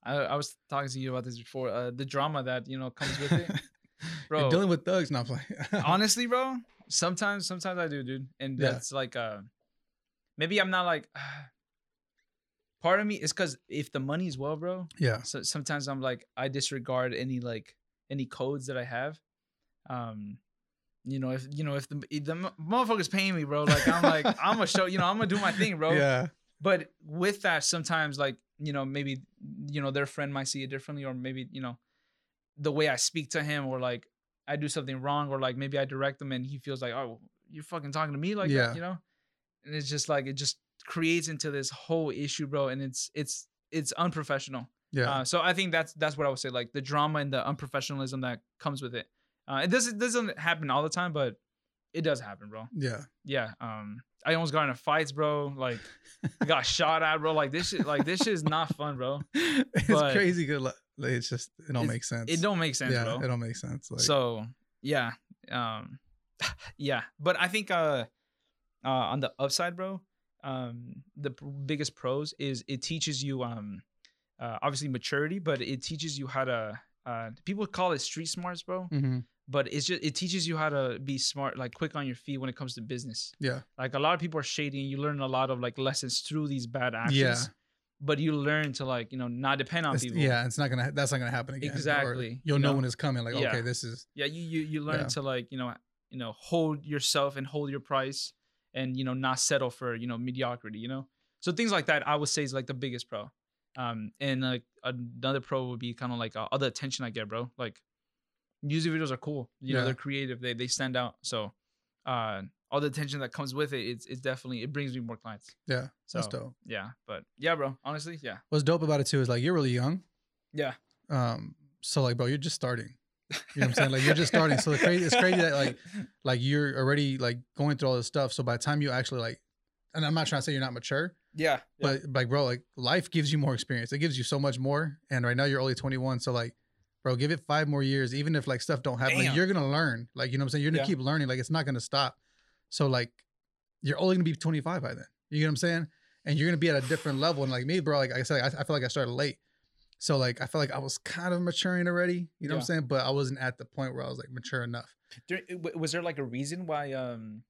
Speaker 1: I, I was talking to you about this before. Uh, the drama that you know comes with it.
Speaker 2: You're
Speaker 1: Bro.
Speaker 2: dealing with thugs not playing
Speaker 1: honestly bro sometimes sometimes i do dude and
Speaker 2: Yeah.
Speaker 1: that's like uh maybe i'm not like part of me is because if the money's well bro
Speaker 2: yeah
Speaker 1: so sometimes i'm like i disregard any like any codes that i have um you know if you know if the, if the mo- motherfucker's paying me bro like i'm like i'm gonna show you know i'm gonna do my thing bro
Speaker 2: yeah
Speaker 1: but with that sometimes like you know maybe you know their friend might see it differently or maybe you know the way i speak to him or like i do something wrong or like maybe i direct them and he feels like oh you're fucking talking to me like
Speaker 2: Yeah.
Speaker 1: that you know? And it's just like it just creates into this whole issue bro and it's it's it's unprofessional.
Speaker 2: Yeah.
Speaker 1: Uh, so i think that's that's what i would say like the drama and the unprofessionalism that comes with it. Uh, it doesn't doesn't happen all the time but it does happen bro.
Speaker 2: Yeah.
Speaker 1: Yeah um i almost got into fights bro. Like got shot at bro. Like this shit like this shit is not fun bro.
Speaker 2: It's
Speaker 1: But-
Speaker 2: crazy good like, it's just it don't make sense.
Speaker 1: it don't make sense
Speaker 2: yeah
Speaker 1: bro.
Speaker 2: it don't make sense like
Speaker 1: so yeah um yeah. But i think uh uh on the upside bro um the p- biggest pros is it teaches you um uh, obviously maturity but it teaches you how to uh people call it street smarts bro.
Speaker 2: Mhm,
Speaker 1: but it's just it teaches you how to be smart like quick on your feet when it comes to business
Speaker 2: yeah
Speaker 1: like a lot of people are shady and you learn a lot of like lessons through these bad actions
Speaker 2: Yeah.
Speaker 1: but you learn to like you know not depend on
Speaker 2: It's-
Speaker 1: people
Speaker 2: yeah it's not gonna that's not gonna happen again or
Speaker 1: Exactly,
Speaker 2: you'll
Speaker 1: you
Speaker 2: know,
Speaker 1: know?
Speaker 2: when it's coming like
Speaker 1: Yeah.
Speaker 2: okay this is
Speaker 1: yeah you you, you learn
Speaker 2: Yeah.
Speaker 1: to like you know you know hold yourself and hold your price and you know not settle for you know mediocrity you know so things like that i would say is like the biggest pro um and like another pro would be kind of like uh, all the attention i get bro like music videos are cool you know they're creative they they stand out. So uh all the attention that comes with it it's, it's definitely it brings me more clients.
Speaker 2: Yeah
Speaker 1: so
Speaker 2: that's dope.
Speaker 1: yeah but yeah bro honestly yeah.
Speaker 2: What's dope about it too is like you're really young.
Speaker 1: Yeah.
Speaker 2: Um so like bro you're just starting. You know what i'm saying? Like you're just starting. So the crazy it's crazy that like like you're already like going through all this stuff. So by the time you actually like and i'm not trying to say you're not mature
Speaker 1: yeah
Speaker 2: but like bro like life gives you more experience. It gives you so much more. And right now you're only 21 so like bro give it five more years even if like stuff don't happen like, you're gonna learn like you know what i'm saying? You're gonna
Speaker 1: Yeah.
Speaker 2: keep learning like it's not gonna stop. So like you're only gonna be 25 by then you know what i'm saying? And you're gonna be at a different level and like me bro like i said i, I feel like i started late. So like i felt like i was kind of maturing already you know what i'm saying? But i wasn't at the point where i was like mature enough.
Speaker 1: There, was there like a reason why um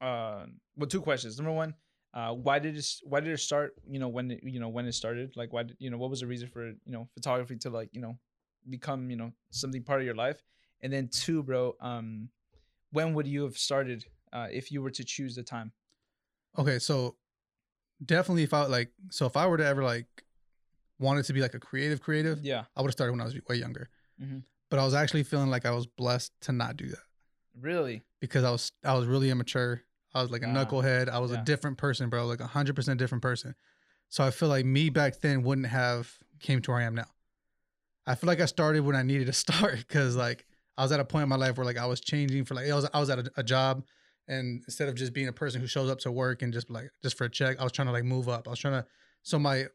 Speaker 1: uh well two questions. Number one uh why did it why did it start you know when it, you know when it started like why did you know what was the reason for you know photography to like you know become you know something part of your life and then two bro um when would you have started uh if you were to choose the time
Speaker 2: Okay, so definitely if I like, so if I were to ever like wanted to be like a creative creative,
Speaker 1: Yeah.
Speaker 2: I would have started when I was way younger.
Speaker 1: Mhm.
Speaker 2: But I was actually feeling like I was blessed to not do that
Speaker 1: Really?
Speaker 2: because I was I was really immature. I was like a knucklehead. I was
Speaker 1: yeah.
Speaker 2: a different person, bro, like a hundred percent different person. So I feel like me back then wouldn't have came to where I am now. I feel like I started when I needed to start because like I was at a point in my life where like I was changing for like I was I was at a, a job and instead of just being a person who shows up to work and just like just for a check, I was trying to like move up. I was trying to so my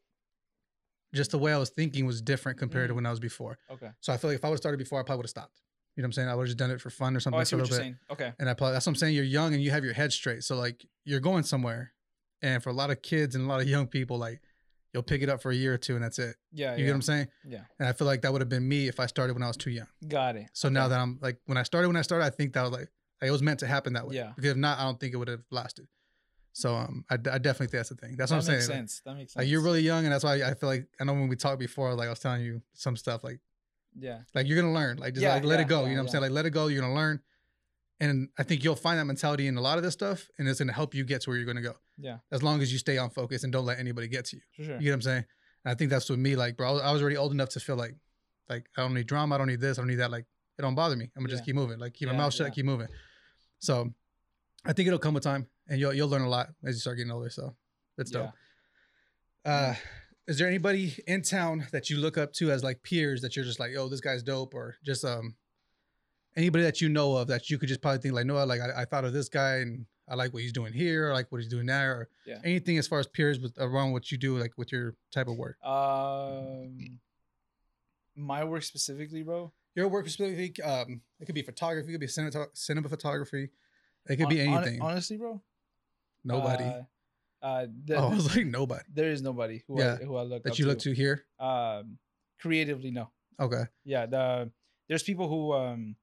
Speaker 2: just the way I was thinking was different compared to
Speaker 1: Mm.
Speaker 2: when I was before.
Speaker 1: Okay.
Speaker 2: So I feel like if I would have started before, I probably would have stopped. You know what I'm saying? I would have just done it for fun or something
Speaker 1: Oh, I see what you're
Speaker 2: bit.
Speaker 1: saying. Okay.
Speaker 2: And I probably that's what I'm saying. You're young and you have your head straight. So like you're going somewhere. And for a lot of kids and a lot of young people, like you'll pick it up for a year or two and that's it.
Speaker 1: Yeah.
Speaker 2: You
Speaker 1: yeah.
Speaker 2: get what I'm saying?
Speaker 1: Yeah.
Speaker 2: And I feel like that would have been me if I started when I was too young.
Speaker 1: Got it.
Speaker 2: So now that I'm like when I started when I started, I think that was like, like it was meant to happen that way.
Speaker 1: Yeah.
Speaker 2: Because if not, I don't think it would have lasted. So um I, I definitely think that's the thing. That's
Speaker 1: that
Speaker 2: what I'm saying. Like-
Speaker 1: sense. That makes sense.
Speaker 2: Like you're really young and that's why I feel like I know when we talked before, like I was telling you some stuff like
Speaker 1: Yeah.
Speaker 2: like you're gonna learn. Like just
Speaker 1: Yeah,
Speaker 2: like let
Speaker 1: yeah,
Speaker 2: it go.
Speaker 1: yeah,
Speaker 2: you know what I'm saying? Like let it go, you're gonna learn. And I think you'll find that mentality in a lot of this stuff and it's gonna help you get to where you're gonna go.
Speaker 1: Yeah.
Speaker 2: As long as you stay on focus and don't let anybody get to you.
Speaker 1: Sure.
Speaker 2: You get what I'm saying? And I think that's with me, like, bro, I was, already old enough to feel like like I don't need drama, I don't need this, I don't need that. Like it don't bother me. I'm gonna just keep moving. Like keep my mouth shut, keep moving. So I think it'll come with time and you'll you'll learn a lot as you start getting older. So that's dope. Uh is there anybody in town that you look up to as like peers that you're just like, oh, this guy's dope, or just um anybody that you know of that you could just probably think like, no, like I, I thought of this guy and I like what he's doing here, or like what he's doing there, or
Speaker 1: Yeah.
Speaker 2: anything as far as peers with around what you do, like with your type of work.
Speaker 1: Um, my work specifically, bro.
Speaker 2: Your work specifically, um, it could be photography, it could be cinema, cinema photography, it could be
Speaker 1: Hon- hon-
Speaker 2: anything.
Speaker 1: honestly, bro.
Speaker 2: nobody.
Speaker 1: Uh, uh, the,
Speaker 2: oh, I was like nobody
Speaker 1: there is nobody who
Speaker 2: Yeah,
Speaker 1: I, who I look
Speaker 2: that you look to here.
Speaker 1: Um, creatively, no.
Speaker 2: Okay.
Speaker 1: Yeah, the there's people who um,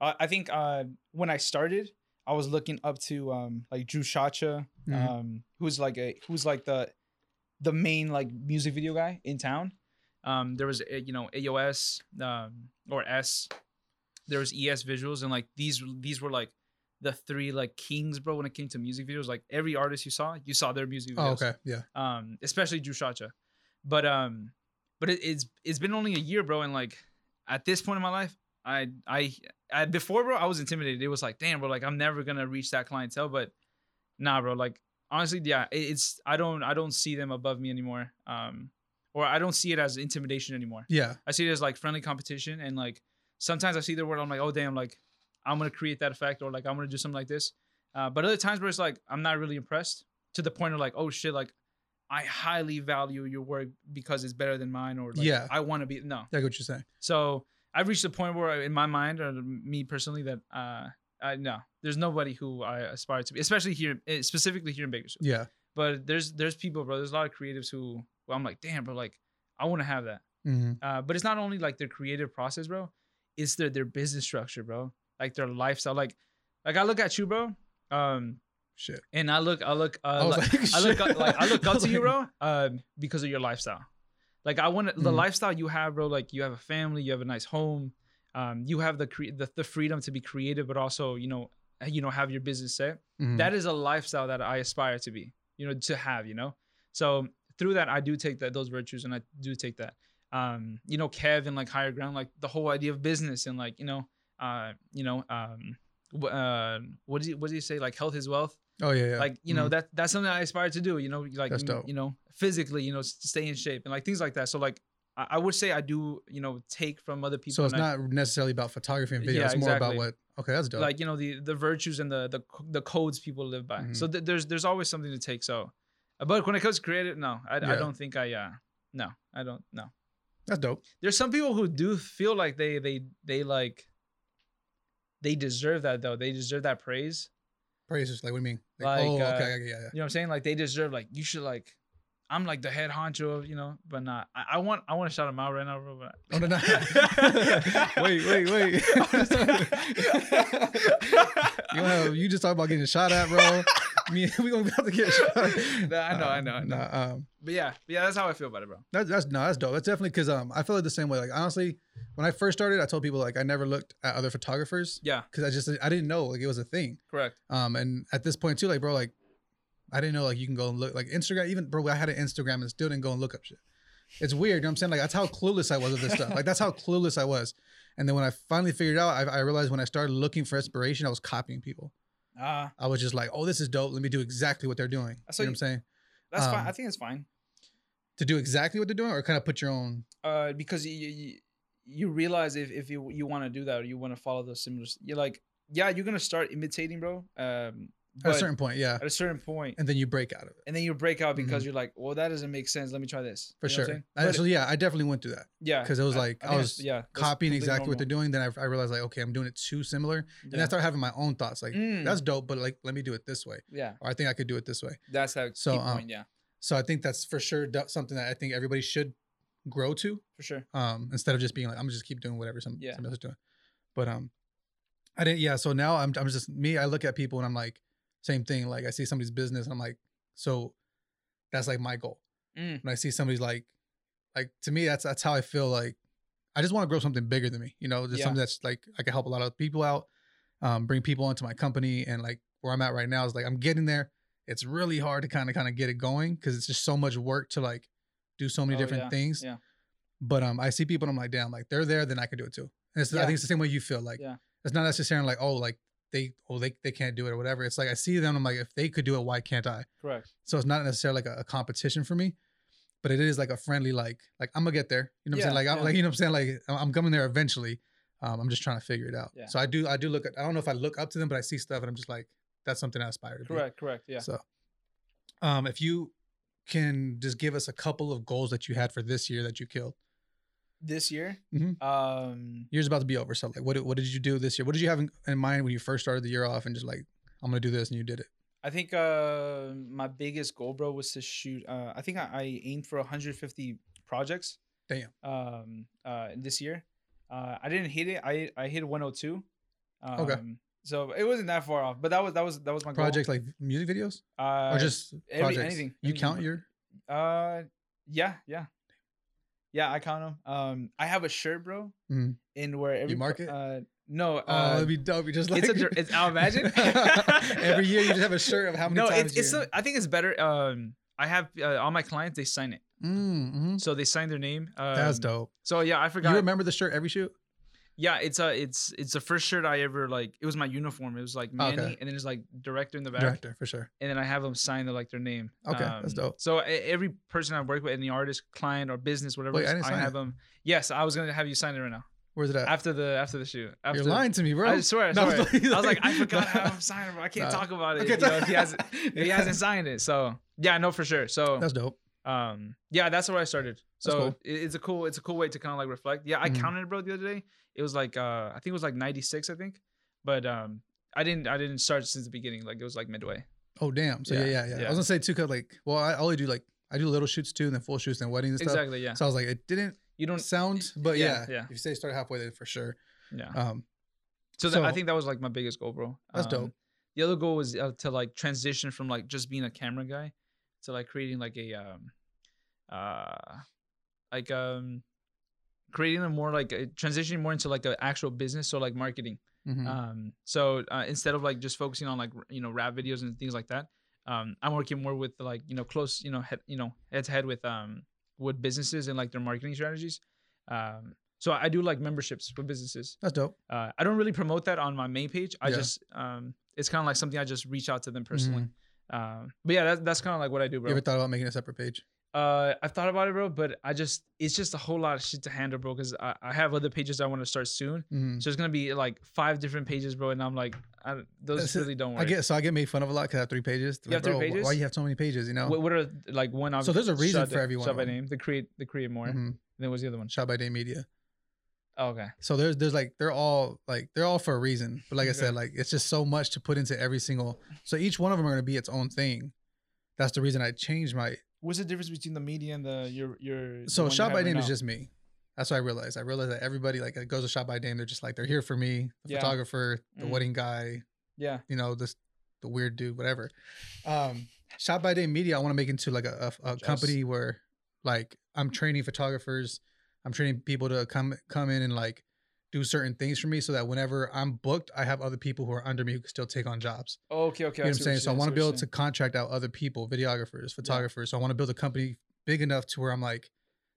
Speaker 1: I, I think uh when I started, I was looking up to um like Drew Shacha,
Speaker 2: Mhm.
Speaker 1: um who's like a who's like the the main like music video guy in town. Um, there was you know AOS um or S, there was ES Visuals, and like these these were like the three like kings, bro. When it came to music videos, like every artist you saw, you saw their music videos.
Speaker 2: Oh,
Speaker 1: videos
Speaker 2: okay. Yeah.
Speaker 1: um, especially Drew Shacha. But um, but it, it's it's been only a year, bro, and like at this point in my life, I I, I before, bro, I was intimidated. It was like, damn, bro, like I'm never gonna reach that clientele. But nah, bro, like honestly, yeah, it, it's I don't I don't see them above me anymore. Um, or I don't see it as intimidation anymore.
Speaker 2: Yeah.
Speaker 1: I see it as like friendly competition, and like sometimes I see their work, I'm like, oh damn, like I'm gonna create that effect, or like I'm gonna do something like this. Uh, but other times where it's like I'm not really impressed to the point of like, oh shit, like I highly value your work because it's better than mine, or like,
Speaker 2: Yeah.
Speaker 1: I want to be no.
Speaker 2: I get what you're saying.
Speaker 1: So I've reached a point where, in my mind, or me personally, that uh, I no, there's nobody who I aspire to be, especially here, eh, specifically here in Bakersfield.
Speaker 2: Yeah.
Speaker 1: But there's there's people, bro. There's a lot of creatives who, well, I'm like, damn, bro, like I want to have that.
Speaker 2: hmm
Speaker 1: Uh, but it's not only like their creative process, bro. It's their their business structure, bro. Like their lifestyle. Like, like I look at you, bro. Um,
Speaker 2: Shit.
Speaker 1: and I look, I look, uh,
Speaker 2: I
Speaker 1: like,
Speaker 2: like,
Speaker 1: I look, up, like I look
Speaker 2: I
Speaker 1: up
Speaker 2: was
Speaker 1: to you, bro. Um, because of your lifestyle. Like I want the
Speaker 2: Mhm.
Speaker 1: lifestyle you have, bro. Like you have a family, you have a nice home. Um, you have the cre- the, the freedom to be creative, but also you know, you know, have your business set
Speaker 2: Mhm.
Speaker 1: that is a lifestyle that I aspire to be, you know, to have, you know. So through that, I do take that those virtues, and I do take that. Um, you know, Kev and like higher ground, like the whole idea of business and like you know, uh, you know, um, uh, what do you what do you say? Like health is wealth.
Speaker 2: oh yeah. yeah.
Speaker 1: Like you know
Speaker 2: Mhm.
Speaker 1: that that's something I aspire to do. You know, like you, know, physically, you know, stay in shape and like things like that. So like, I, I would say I do, you know, take from other people.
Speaker 2: So it's
Speaker 1: and I-
Speaker 2: not necessarily about photography and video.
Speaker 1: Yeah,
Speaker 2: it's more about what. Okay, that's dope.
Speaker 1: like you know the the virtues and the the the codes people live by.
Speaker 2: Mhm.
Speaker 1: So th- there's there's always something to take. So, uh, but when it comes to creative, no, I, I don't think I uh no I don't no.
Speaker 2: that's dope.
Speaker 1: There's some people who do feel like they they they like they deserve that though. They deserve that praise.
Speaker 2: Praise is like what do you mean?
Speaker 1: Like,
Speaker 2: oh,
Speaker 1: uh,
Speaker 2: okay, yeah, yeah, yeah.
Speaker 1: You know what I'm saying? Like they deserve like you should like. I'm like the head honcho of you know, but not. I, I want I want to shout him out right now, bro. But
Speaker 2: Oh, no, no. wait, wait, wait. you, know, you just talk about getting shot at, bro. Me, we gonna be about to get shot.
Speaker 1: I know, I know, I know.
Speaker 2: Nah, um,
Speaker 1: but yeah, but yeah, that's how I feel about it, bro.
Speaker 2: That's that's no, that's dope. That's definitely because um I feel like the same way. Like honestly, when I first started, I told people like I never looked at other photographers
Speaker 1: Yeah,
Speaker 2: because I just I didn't know like it was a thing.
Speaker 1: correct.
Speaker 2: Um and at this point too, like bro, like I didn't know like you can go and look like Instagram. Even bro, I had an Instagram and still didn't go and look up shit. It's weird. You know what I'm saying? Like that's how clueless I was of this stuff. Like that's how clueless I was. And then when I finally figured out, I, I realized when I started looking for inspiration, I was copying people.
Speaker 1: Ah,
Speaker 2: I was just like, oh, this is dope. Let me do exactly what they're doing.
Speaker 1: So
Speaker 2: you know what I'm saying?
Speaker 1: that's fine.
Speaker 2: Um,
Speaker 1: I think it's fine.
Speaker 2: To do exactly what they're doing, or kind of put your own.
Speaker 1: Uh, because you you, you realize if if you you want to do that or you want to follow those similar, you're like, yeah, you're gonna start imitating, bro. Um,
Speaker 2: At a certain point, yeah,
Speaker 1: at a certain point,
Speaker 2: and then you break out of it
Speaker 1: and then you break out because you're like, well, that doesn't make sense. Let me try this.
Speaker 2: for
Speaker 1: You know
Speaker 2: sure. I- so yeah, I definitely went through that
Speaker 1: yeah,
Speaker 2: because it was like I,
Speaker 1: think
Speaker 2: was
Speaker 1: yeah
Speaker 2: copying exactly what they're doing. Then I, I realized like, okay, I'm doing it too similar, and I started having my own thoughts. Like
Speaker 1: Mm,
Speaker 2: that's dope, but like let me do it this way,
Speaker 1: yeah,
Speaker 2: or I think I could do it this way.
Speaker 1: that's that
Speaker 2: So, um,
Speaker 1: point. Yeah,
Speaker 2: So I think that's for sure something that I think everybody should grow to.
Speaker 1: for sure.
Speaker 2: um, instead of just being like, I'm gonna just keep doing whatever some,
Speaker 1: Yeah.
Speaker 2: somebody else is doing. But um, I didn't. Yeah. So now I'm, I'm just me. I look at people and I'm like, same thing. Like I see somebody's business and I'm like, so that's like my goal.
Speaker 1: Mm.
Speaker 2: When I see somebody's like, like to me, that's that's how I feel. Like I just want to grow something bigger than me. You know, just
Speaker 1: Yeah.
Speaker 2: something that's like I can help a lot of people out, um, bring people into my company, and like where I'm at right now is like I'm getting there. It's really hard to kind of kind of get it going because it's just so much work to like do so many
Speaker 1: Oh,
Speaker 2: different
Speaker 1: yeah,
Speaker 2: things.
Speaker 1: yeah.
Speaker 2: But um, I see people and I'm like, damn, like they're there, then I can do it too. And it's, I think it's the same way you feel. Like
Speaker 1: Yeah.
Speaker 2: it's not necessarily like, oh, like they, oh, they, they can't do it or whatever. It's like I see them. I'm like, if they could do it, why can't I?
Speaker 1: Correct.
Speaker 2: So it's not necessarily like a, a competition for me, but it is like a friendly, like, like I'm gonna get there. You know what I'm saying?
Speaker 1: Yeah,
Speaker 2: Like, I'm like, you know what I'm saying? Like, I'm coming there eventually. Um, I'm just trying to figure it out.
Speaker 1: Yeah.
Speaker 2: So I do, I do look at. I don't know if I look up to them, but I see stuff and I'm just like, that's something I aspire to be.
Speaker 1: Correct. Correct. Yeah.
Speaker 2: So, um, if you can just give us a couple of goals that you had for this year that you killed.
Speaker 1: This year,
Speaker 2: Mhm.
Speaker 1: um,
Speaker 2: Year's about to be over. So, like, what did- what did you do this year? What did you have in, in mind when you first started the year off and just like, I'm gonna do this, and you did it?
Speaker 1: I think uh my biggest goal, bro, was to shoot. Uh, I think I, I aimed for 150 projects.
Speaker 2: Damn.
Speaker 1: Um. Uh. This year, uh, I didn't hit it. I I hit 102. Um,
Speaker 2: Okay.
Speaker 1: So it wasn't that far off, but that was that was that was my
Speaker 2: Projects like music videos.
Speaker 1: Uh,
Speaker 2: or just
Speaker 1: every- anything,
Speaker 2: You
Speaker 1: anything.
Speaker 2: count your
Speaker 1: Uh, yeah, yeah, yeah. I count them. Um, I have a shirt, bro,
Speaker 2: Mhm.
Speaker 1: in where every
Speaker 2: mark
Speaker 1: pro-
Speaker 2: it?
Speaker 1: Uh, no.
Speaker 2: Oh,
Speaker 1: Uh,
Speaker 2: that'd be dope. You just like
Speaker 1: it's a, it's I'll imagine.
Speaker 2: every year you just have a shirt of how many
Speaker 1: no,
Speaker 2: times.
Speaker 1: it's it's. A, I think it's better. Um, I have uh, all my clients. They sign it.
Speaker 2: Mm, mhm.
Speaker 1: so they sign their name. Um,
Speaker 2: That's dope.
Speaker 1: So yeah, I forgot.
Speaker 2: You remember the shirt every shoot?
Speaker 1: Yeah, it's a it's it's the first shirt I ever like. It was my uniform. It was like Manny,
Speaker 2: Okay.
Speaker 1: and then it's like director in the back,
Speaker 2: Director for sure.
Speaker 1: and then I have them sign the, like their name.
Speaker 2: Okay, that's dope.
Speaker 1: So every person I work with, any artist, client, or business, whatever,
Speaker 2: Wait,
Speaker 1: it
Speaker 2: I
Speaker 1: I, have
Speaker 2: it.
Speaker 1: them. Yes, I was gonna have you sign it right now
Speaker 2: Where's it at?
Speaker 1: after the after the shoot. After,
Speaker 2: You're lying to me, bro.
Speaker 1: I swear, I swear. I was like, I forgot how I'm signing, bro. I can't
Speaker 2: Nah.
Speaker 1: talk about it.
Speaker 2: Okay,
Speaker 1: you know, if he hasn't if he hasn't signed it. So yeah, no, for sure. So
Speaker 2: That's dope.
Speaker 1: um yeah that's where i started so
Speaker 2: cool.
Speaker 1: it- it's a cool it's a cool way to kind of like reflect yeah i
Speaker 2: Mhm.
Speaker 1: counted it bro the other day it was like uh i think it was like 96 i think but um i didn't i didn't start since the beginning like it was like midway
Speaker 2: Oh damn. So yeah,
Speaker 1: Yeah,
Speaker 2: yeah, yeah. I was gonna say too, cause like, well, I only do like I do little shoots too, and then full shoots, and weddings and stuff.
Speaker 1: exactly yeah
Speaker 2: So I was like, it didn't
Speaker 1: you don't
Speaker 2: sound, but yeah,
Speaker 1: yeah, yeah.
Speaker 2: If you say start halfway, then for sure.
Speaker 1: yeah
Speaker 2: Um,
Speaker 1: so, that, i think that was like my biggest goal bro
Speaker 2: That's
Speaker 1: Um,
Speaker 2: dope.
Speaker 1: the other goal was uh, to like transition from like just being a camera guy to like creating like a um uh like um creating a more like a, transitioning more into like an actual business so like marketing
Speaker 2: mhm.
Speaker 1: Um, so uh, instead of like just focusing on like you know rap videos and things like that, um, I'm working more with like you know close you know head you know head to head with um with businesses and like their marketing strategies. Um, so I do like memberships with businesses.
Speaker 2: That's dope.
Speaker 1: Uh, I don't really promote that on my main page. I
Speaker 2: Yeah.
Speaker 1: just um, it's kind of like something I just reach out to them personally. Um, but yeah, that's that's kind of like what I do, bro.
Speaker 2: You ever thought about making a separate page?
Speaker 1: Uh, I've thought about it, bro, but I just it's just a whole lot of shit to handle, bro. Because I, I have other pages I want to start soon.
Speaker 2: Mhm.
Speaker 1: So it's gonna be like five different pages, bro, and I'm like, I, those
Speaker 2: That's
Speaker 1: really don't work.
Speaker 2: I get so I get made fun of a lot because I have three pages.
Speaker 1: You have three
Speaker 2: Bro,
Speaker 1: pages?
Speaker 2: Why you have so many pages? You know.
Speaker 1: What, what are like one?
Speaker 2: So there's a reason for
Speaker 1: everyone
Speaker 2: every one
Speaker 1: shout
Speaker 2: of
Speaker 1: by name. The create, the create more. And
Speaker 2: Mhm.
Speaker 1: then what's the other one?
Speaker 2: Shot by Day Media.
Speaker 1: Oh, okay.
Speaker 2: So there's there's like they're all like they're all for a reason. But like I said, like it's just so much to put into every single. So each one of them are gonna be its own thing. That's the reason I changed my.
Speaker 1: What's the difference between the media and the your your?
Speaker 2: So Shot by
Speaker 1: right
Speaker 2: Name is just me. That's what I realized. I realized that everybody like goes to Shot by Name. They're just like they're here for me. The
Speaker 1: Yeah.
Speaker 2: photographer, the
Speaker 1: Mm.
Speaker 2: wedding guy,
Speaker 1: yeah.
Speaker 2: you know this the weird dude, whatever. Um, Shot by Day Media, I want to make into like a, a, a
Speaker 1: Just-
Speaker 2: company where like I'm training photographers, I'm training people to come come in and like do certain things for me so that whenever I'm booked, I have other people who are under me who can still take on jobs.
Speaker 1: Okay, okay.
Speaker 2: You know what I'm saying?
Speaker 1: you're
Speaker 2: So I want to be able to contract out other people, videographers, photographers. So I want to build a company big enough to where I'm like,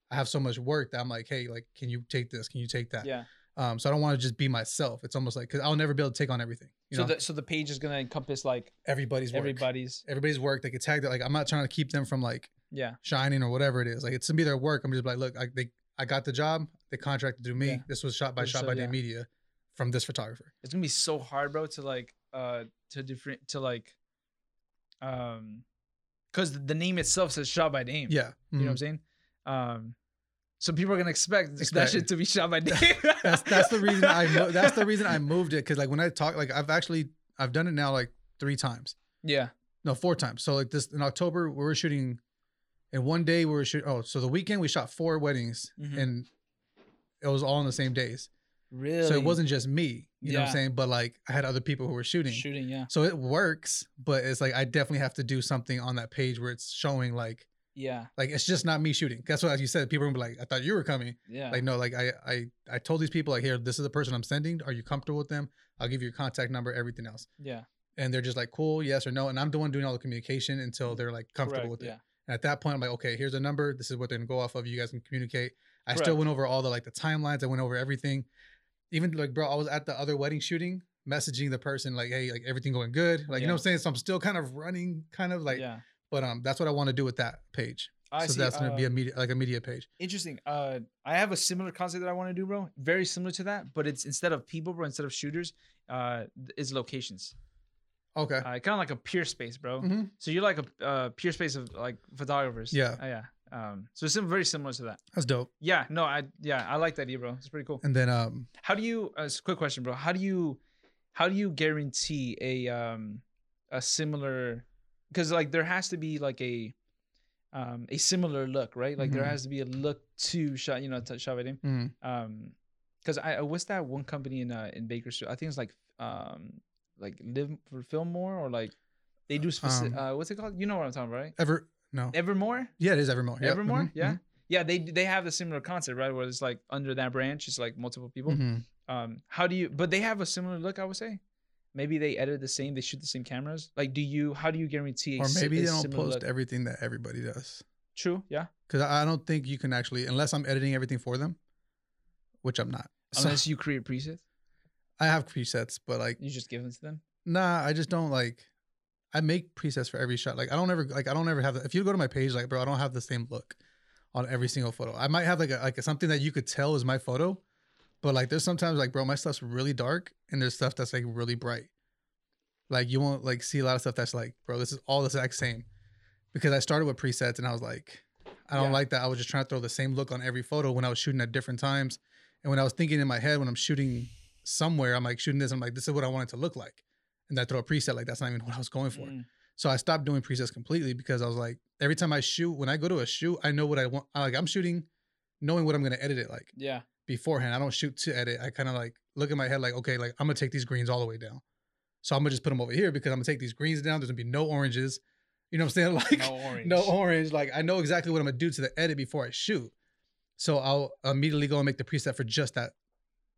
Speaker 2: I have so much work that I'm like, hey, like, can you take this? Can you take that?
Speaker 1: Yeah.
Speaker 2: Um, so I don't want to just be myself. It's almost like because I'll never be able to take on everything. You
Speaker 1: so
Speaker 2: know,
Speaker 1: the so the page is gonna encompass like
Speaker 2: everybody's work.
Speaker 1: everybody's.
Speaker 2: everybody's work. They get tagged. Like I'm not trying to keep them from like
Speaker 1: Yeah.
Speaker 2: shining or whatever it is. Like it's gonna be their work. I'm just like, look, I they I got the job. They contracted to me.
Speaker 1: Yeah.
Speaker 2: This was shot by
Speaker 1: So,
Speaker 2: Shot by Day
Speaker 1: yeah.
Speaker 2: Media from this photographer.
Speaker 1: It's gonna be so hard, bro, to like uh to different to like um because the name itself says shot by name.
Speaker 2: Yeah,
Speaker 1: You know what. I'm saying? Um so people are gonna expect
Speaker 2: Expect-
Speaker 1: that shit to be shot by name.
Speaker 2: that's that's the reason I mo- that's the reason I moved it because like when I talk like I've actually I've done it now like three times.
Speaker 1: Yeah.
Speaker 2: No, four times. So like this in October we were shooting, and one day we were shooting. Oh, so the weekend we shot four weddings,
Speaker 1: Mhm.
Speaker 2: and it was all on the same days.
Speaker 1: Really?
Speaker 2: So it wasn't just me. You know what I'm saying? But like I had other people who were shooting.
Speaker 1: shooting, yeah.
Speaker 2: So it works, but it's like I definitely have to do something on that page where it's showing like
Speaker 1: Yeah.
Speaker 2: like it's just not me shooting. That's what as you said. People are gonna be like, I thought you were coming.
Speaker 1: Yeah.
Speaker 2: Like no, like I I I told these people like here, this is the person I'm sending. Are you comfortable with them? I'll give you your contact number, everything else.
Speaker 1: yeah.
Speaker 2: And they're just like, cool, yes or no. And I'm the one doing all the communication until mm. they're like comfortable
Speaker 1: Correct,
Speaker 2: with it.
Speaker 1: yeah.
Speaker 2: And at that point, I'm like, okay, here's a number. This is what they're gonna go off of. You guys can communicate. I still went over all the like the timelines. I went over everything. Even like, bro, I was at the other wedding shooting, messaging the person like, hey, like everything going good. Like, you know what I'm saying? So I'm still kind of running, kind of like,
Speaker 1: yeah.
Speaker 2: but um, that's what I want to do with that page.
Speaker 1: I
Speaker 2: so
Speaker 1: see.
Speaker 2: that's gonna be a
Speaker 1: um,
Speaker 2: media, like a media page.
Speaker 1: Interesting. Uh, I have a similar concept that I want to do, bro. Very similar to that, but it's instead of people, bro, instead of shooters, uh, is locations.
Speaker 2: Okay.
Speaker 1: Uh, kind of like a Peerspace, bro.
Speaker 2: hmm
Speaker 1: So you're like a uh, Peerspace of like photographers.
Speaker 2: Yeah.
Speaker 1: Uh, yeah. Um, so it's very similar to that.
Speaker 2: That's dope.
Speaker 1: Yeah. No, I yeah, I like that idea, bro. It's pretty cool.
Speaker 2: And then um,
Speaker 1: How do you? Uh, it's a quick question, bro. How do you? How do you guarantee a um a similar? Because like there has to be like a um a similar look, right? Like there
Speaker 2: Mhm.
Speaker 1: has to be a look to shot, you know, to shot by name.
Speaker 2: mm,
Speaker 1: Um, because I what's that one company in uh in Bakersfield? I think it's like um like Live for Fillmore or like they do specific.
Speaker 2: Um,
Speaker 1: uh, what's it called? You know what I'm talking about, right?
Speaker 2: ever no,
Speaker 1: Evermore.
Speaker 2: yeah, it is Evermore. Yep.
Speaker 1: Evermore,
Speaker 2: mhm,
Speaker 1: yeah, yeah. They they have a similar concept, right? Where it's like under that branch, it's like multiple people.
Speaker 2: mhm, mhm.
Speaker 1: Um, how do you? But they have a similar look, I would say. Maybe they edit the same. They shoot the same cameras. Like, do you? How do you guarantee?
Speaker 2: Or maybe they don't post
Speaker 1: look?
Speaker 2: everything that everybody does.
Speaker 1: True. Yeah.
Speaker 2: Because I don't think you can actually, unless I'm editing everything for them, which I'm not. So
Speaker 1: Unless you create presets,
Speaker 2: I have presets, but like,
Speaker 1: you just give them to them.
Speaker 2: nah, I just don't like. I make presets for every shot. Like I don't ever like I don't ever have. The, if you go to my page, like bro, I don't have the same look on every single photo. I might have like a, like a, something that you could tell is my photo, but like there's sometimes like bro, my stuff's really dark and there's stuff that's like really bright. Like you won't like see a lot of stuff that's like bro, this is all the exact same, because I started with presets and I was like, I don't
Speaker 1: Yeah.
Speaker 2: like that. I was just trying to throw the same look on every photo when I was shooting at different times, and when I was thinking in my head when I'm shooting somewhere, I'm like shooting this, I'm like this is what I want it to look like, and I throw a preset like that's not even what I was going for.
Speaker 1: Mm,
Speaker 2: So I stopped doing presets completely because I was like, every time I shoot, when I go to a shoot, I know what I want. I, like I'm shooting, knowing what I'm gonna edit it like
Speaker 1: yeah.
Speaker 2: beforehand. I don't shoot to edit. I kind of like look in my head like, okay, like I'm gonna take these greens all the way down. So I'm gonna just put them over here because I'm gonna take these greens down. There's gonna be no oranges. You know what I'm saying? Like
Speaker 1: No orange.
Speaker 2: no orange. Like I know exactly what I'm gonna do to the edit before I shoot. So I'll immediately go and make the preset for just that,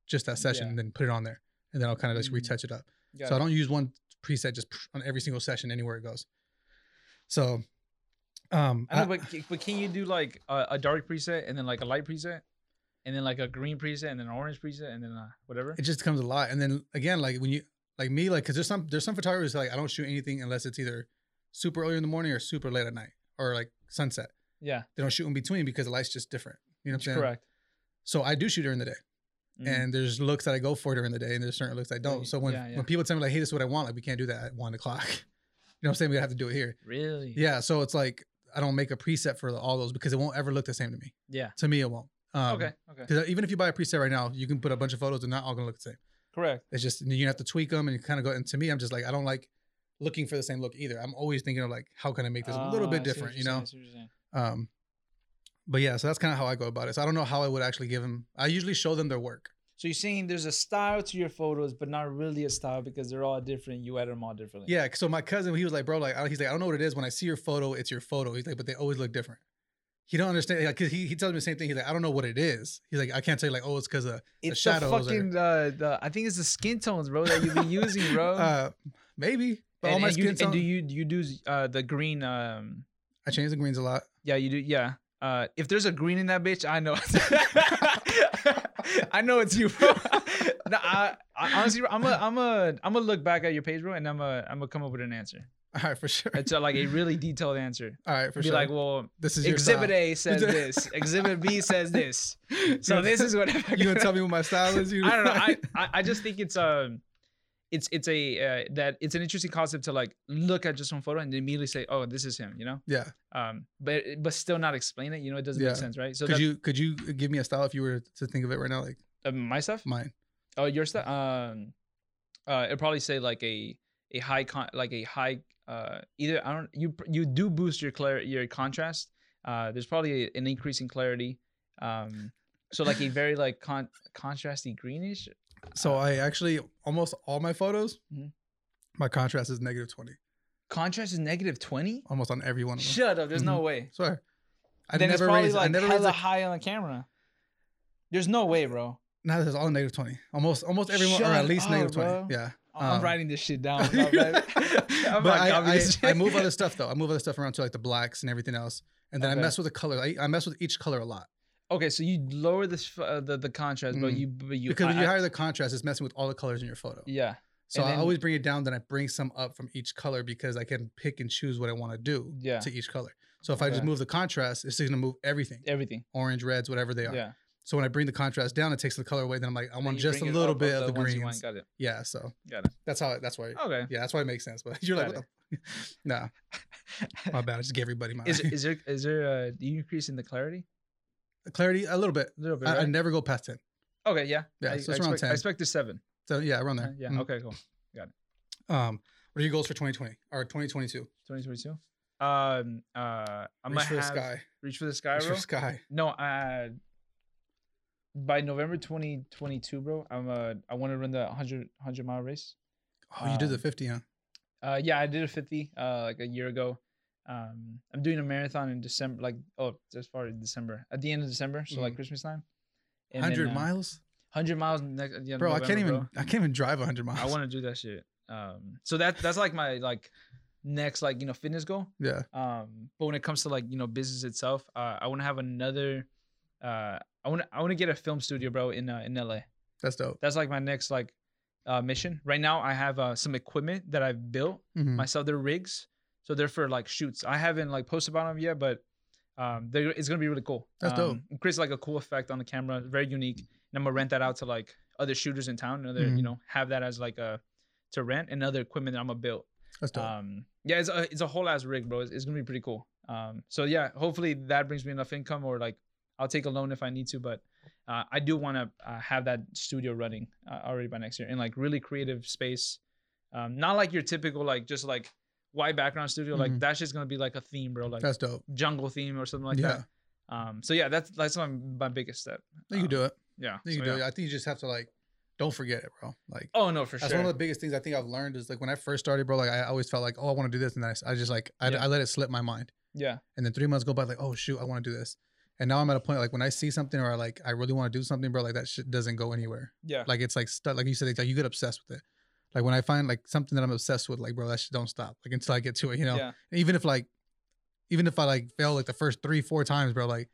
Speaker 2: just that session,
Speaker 1: Yeah.
Speaker 2: and then put it on there, and then I'll kind of just
Speaker 1: Mm.
Speaker 2: retouch it up
Speaker 1: Got
Speaker 2: so I don't use one preset just on every single session anywhere it goes. So, um,
Speaker 1: I know,
Speaker 2: I-
Speaker 1: but but can you do like a, a dark preset and then like a light preset, and then like a green preset and then an orange preset and then uh, whatever?
Speaker 2: it just comes a lot. And then again, like when you like me, like because there's some there's some photographers like I don't shoot anything unless it's either super early in the morning or super late at night or like sunset.
Speaker 1: Yeah.
Speaker 2: They don't shoot in between because the light's just different. You know what I'm saying?
Speaker 1: Correct.
Speaker 2: So I do shoot during the day,
Speaker 1: Mm.
Speaker 2: and there's looks that I go for during the day, and there's certain looks I don't.
Speaker 1: Right.
Speaker 2: So when
Speaker 1: Yeah, yeah.
Speaker 2: when people tell me like, "Hey, this is what I want," like we can't do that at one o'clock. You know what I'm saying? We have to do it here.
Speaker 1: really?
Speaker 2: Yeah. So it's like I don't make a preset for all those because it won't ever look the same to me.
Speaker 1: Yeah.
Speaker 2: To me, it won't. Um,
Speaker 1: okay. Okay.
Speaker 2: Because even if you buy a preset right now, you can put a bunch of photos. They're not all gonna look the same.
Speaker 1: Correct.
Speaker 2: It's just you have to tweak them and kind of go. And to me, I'm just like I don't like looking for the same look either. I'm always thinking of like how can I make this a little
Speaker 1: Ah,
Speaker 2: bit
Speaker 1: I see what
Speaker 2: different, you know?
Speaker 1: saying, I see what you're saying.
Speaker 2: Um, but yeah, so that's kind of how I go about it. So I don't know how I would actually give them. I usually show them their work.
Speaker 1: So you're saying there's a style to your photos, but not really a style because they're all different. You edit them all differently.
Speaker 2: Yeah. So my cousin, he was like, bro, like he's like, I don't know what it is. When I see your photo, it's your photo. He's like, but they always look different. he don't understand. Like, 'cause he he tells me the same thing. He's like, I don't know what it is. He's like, I can't tell you like, oh, it's because of
Speaker 1: It's
Speaker 2: shadows
Speaker 1: the
Speaker 2: or-
Speaker 1: uh, the I think it's the skin tones, bro, that you've been using, bro.
Speaker 2: uh maybe. But all
Speaker 1: and,
Speaker 2: my
Speaker 1: and you,
Speaker 2: skin
Speaker 1: and do you do you do uh the green um
Speaker 2: I change the greens a lot.
Speaker 1: yeah you do yeah uh if there's a green in that bitch I know I know it's you bro no, I, I, honestly, I'm a I'm a I'm gonna look back at your page bro and I'm a I'm gonna come up with an answer
Speaker 2: All right, for sure.
Speaker 1: it's a, like a really detailed answer
Speaker 2: All right, for
Speaker 1: be
Speaker 2: sure.
Speaker 1: Be like well
Speaker 2: this is
Speaker 1: exhibit
Speaker 2: style.
Speaker 1: A says this exhibit B says this so this is what
Speaker 2: you gonna tell me what my style is? You
Speaker 1: I don't know. I, I I just think it's um, it's it's a uh, that it's an interesting concept to like look at just one photo and immediately say, oh, this is him, you know.
Speaker 2: yeah.
Speaker 1: Um, but but still not explain it. You know, it doesn't
Speaker 2: Yeah.
Speaker 1: make sense, right? So
Speaker 2: could
Speaker 1: that,
Speaker 2: you could you give me a style if you were to think of it right now, like
Speaker 1: uh, my stuff?
Speaker 2: mine?
Speaker 1: Oh, your stuff. Um, uh, it'd probably say like a a high con like a high uh either I don't you you do boost your clar your contrast. Uh, there's probably a, an increase in clarity. Um, so like a very like con contrasty greenish.
Speaker 2: So I actually almost all my photos,
Speaker 1: Mhm.
Speaker 2: my contrast is negative twenty,
Speaker 1: Contrast is negative twenty.
Speaker 2: almost on every one of them.
Speaker 1: Shut up. There's no way.
Speaker 2: Swear. I
Speaker 1: then
Speaker 2: never
Speaker 1: it's probably
Speaker 2: raised.
Speaker 1: like
Speaker 2: I never
Speaker 1: hella
Speaker 2: raised. A,
Speaker 1: high on the camera. There's no way, bro.
Speaker 2: no, this is all negative twenty. Almost almost everyone, or
Speaker 1: Shut
Speaker 2: at least
Speaker 1: up,
Speaker 2: negative twenty. Yeah.
Speaker 1: I'm
Speaker 2: Um,
Speaker 1: writing this shit down. I'm
Speaker 2: but
Speaker 1: not
Speaker 2: I, I, I
Speaker 1: shit.
Speaker 2: move other stuff though. I move other stuff around to like the blacks and everything else, and then
Speaker 1: Okay.
Speaker 2: I mess with the color. I, I mess with each color a lot
Speaker 1: Okay, so you lower this uh, the the contrast, but
Speaker 2: Mm.
Speaker 1: you but you
Speaker 2: because when
Speaker 1: I-
Speaker 2: you
Speaker 1: I-
Speaker 2: hire the contrast, it's messing with all the colors in your photo.
Speaker 1: yeah
Speaker 2: So
Speaker 1: and
Speaker 2: I
Speaker 1: then-
Speaker 2: always bring it down, then I bring some up from each color because I can pick and choose what I want to do
Speaker 1: Yeah.
Speaker 2: to each color. So if I just
Speaker 1: Okay.
Speaker 2: move the contrast, it's just going to move everything,
Speaker 1: everything
Speaker 2: orange, reds, whatever they are.
Speaker 1: yeah.
Speaker 2: So when I bring the contrast down, it takes the color away. Then I'm like, I
Speaker 1: Then
Speaker 2: want
Speaker 1: you
Speaker 2: just a
Speaker 1: bring it
Speaker 2: little
Speaker 1: up
Speaker 2: bit of the
Speaker 1: ones you want.
Speaker 2: greens.
Speaker 1: Got it.
Speaker 2: Yeah, so
Speaker 1: Got it.
Speaker 2: that's how. That's why.
Speaker 1: Okay.
Speaker 2: Yeah, that's why it makes sense. But you're like,
Speaker 1: Got
Speaker 2: what the? nah, my bad. I just gave everybody my
Speaker 1: is is there is there uh do you increase in the clarity
Speaker 2: clarity a little bit.
Speaker 1: a little bit?
Speaker 2: I, I never go past ten.
Speaker 1: okay, yeah.
Speaker 2: Yeah,
Speaker 1: I,
Speaker 2: so
Speaker 1: I
Speaker 2: it's around
Speaker 1: expect,
Speaker 2: 10.
Speaker 1: I expect a seven.
Speaker 2: So yeah, around
Speaker 1: Uh,
Speaker 2: there.
Speaker 1: yeah.
Speaker 2: Mhm.
Speaker 1: Okay. Cool. Got it.
Speaker 2: Um, what are your goals for 2020 or 2022?
Speaker 1: 2022. Um. Uh. I'm
Speaker 2: Reach
Speaker 1: gonna
Speaker 2: for the
Speaker 1: have
Speaker 2: sky.
Speaker 1: reach for the sky,
Speaker 2: Reach
Speaker 1: bro.
Speaker 2: for sky.
Speaker 1: No, uh by November 2022, bro, I'm uh I want to run the 100 100 mile race.
Speaker 2: Oh, you did the
Speaker 1: Um,
Speaker 2: 50, huh?
Speaker 1: Uh yeah, I did a 50 uh like a year ago. Um I'm doing a marathon in December like oh, as far as December. At the end of December, so like
Speaker 2: Mhm.
Speaker 1: Christmas time. And then,
Speaker 2: 100
Speaker 1: uh,
Speaker 2: miles,
Speaker 1: 100 miles next at the end of
Speaker 2: bro. I can't even.
Speaker 1: bro.
Speaker 2: I can't even drive 100 miles.
Speaker 1: I want to do that shit. Um so that that's like my like next like, you know, fitness goal.
Speaker 2: Yeah.
Speaker 1: Um, but when it comes to like you know business itself, uh, I want to have another. Uh, I want to I want to get a film studio, bro, in uh, in LA.
Speaker 2: That's dope.
Speaker 1: That's like my next like uh, mission. Right now, I have uh, some equipment that I've built
Speaker 2: Mhm.
Speaker 1: myself. They're rigs, so they're for like shoots. I haven't like posted about them yet, but um, they're, it's gonna be really cool.
Speaker 2: That's dope.
Speaker 1: Um, it creates like a cool effect on the camera, very unique. And I'm gonna rent that out to like other shooters in town. And other
Speaker 2: Mhm.
Speaker 1: you know have that as like a to rent and other equipment that I'm gonna build.
Speaker 2: That's dope.
Speaker 1: Um, yeah, it's a it's a whole ass rig, bro. It's, it's gonna be pretty cool. Um, so yeah, hopefully that brings me enough income, or like I'll take a loan if I need to. But uh, I do want to uh, have that studio running uh, already by next year in like really creative space. Um, not like your typical like just like white background studio. Like
Speaker 2: Mhm.
Speaker 1: that's just gonna be like a theme, bro. Like
Speaker 2: That's dope.
Speaker 1: jungle theme or something like
Speaker 2: yeah.
Speaker 1: that. Um, so yeah, that's that's my, my biggest step.
Speaker 2: You can
Speaker 1: Um,
Speaker 2: do it.
Speaker 1: Yeah.
Speaker 2: You
Speaker 1: so
Speaker 2: can do
Speaker 1: yeah.
Speaker 2: it. I think you just have to like, don't forget it, bro. Like.
Speaker 1: Oh no, for
Speaker 2: That's
Speaker 1: sure.
Speaker 2: That's one of the biggest things I think I've learned is like when I first started, bro. Like I always felt like, oh, I want to do this, and then I, I just like I,
Speaker 1: Yeah.
Speaker 2: I let it slip my mind,
Speaker 1: yeah.
Speaker 2: and then three months go by, like, oh shoot, I want to do this, and now I'm at a point like when I see something or I like I really want to do something, bro. Like that shit doesn't go anywhere.
Speaker 1: Yeah.
Speaker 2: Like it's like stuck. Like you said, like you get obsessed with it. Like when I find like something that I'm obsessed with, like bro, that shit don't stop. Like until I get to it, you know.
Speaker 1: Yeah.
Speaker 2: Even if like, even if I like fail like the first three, four times, bro, like.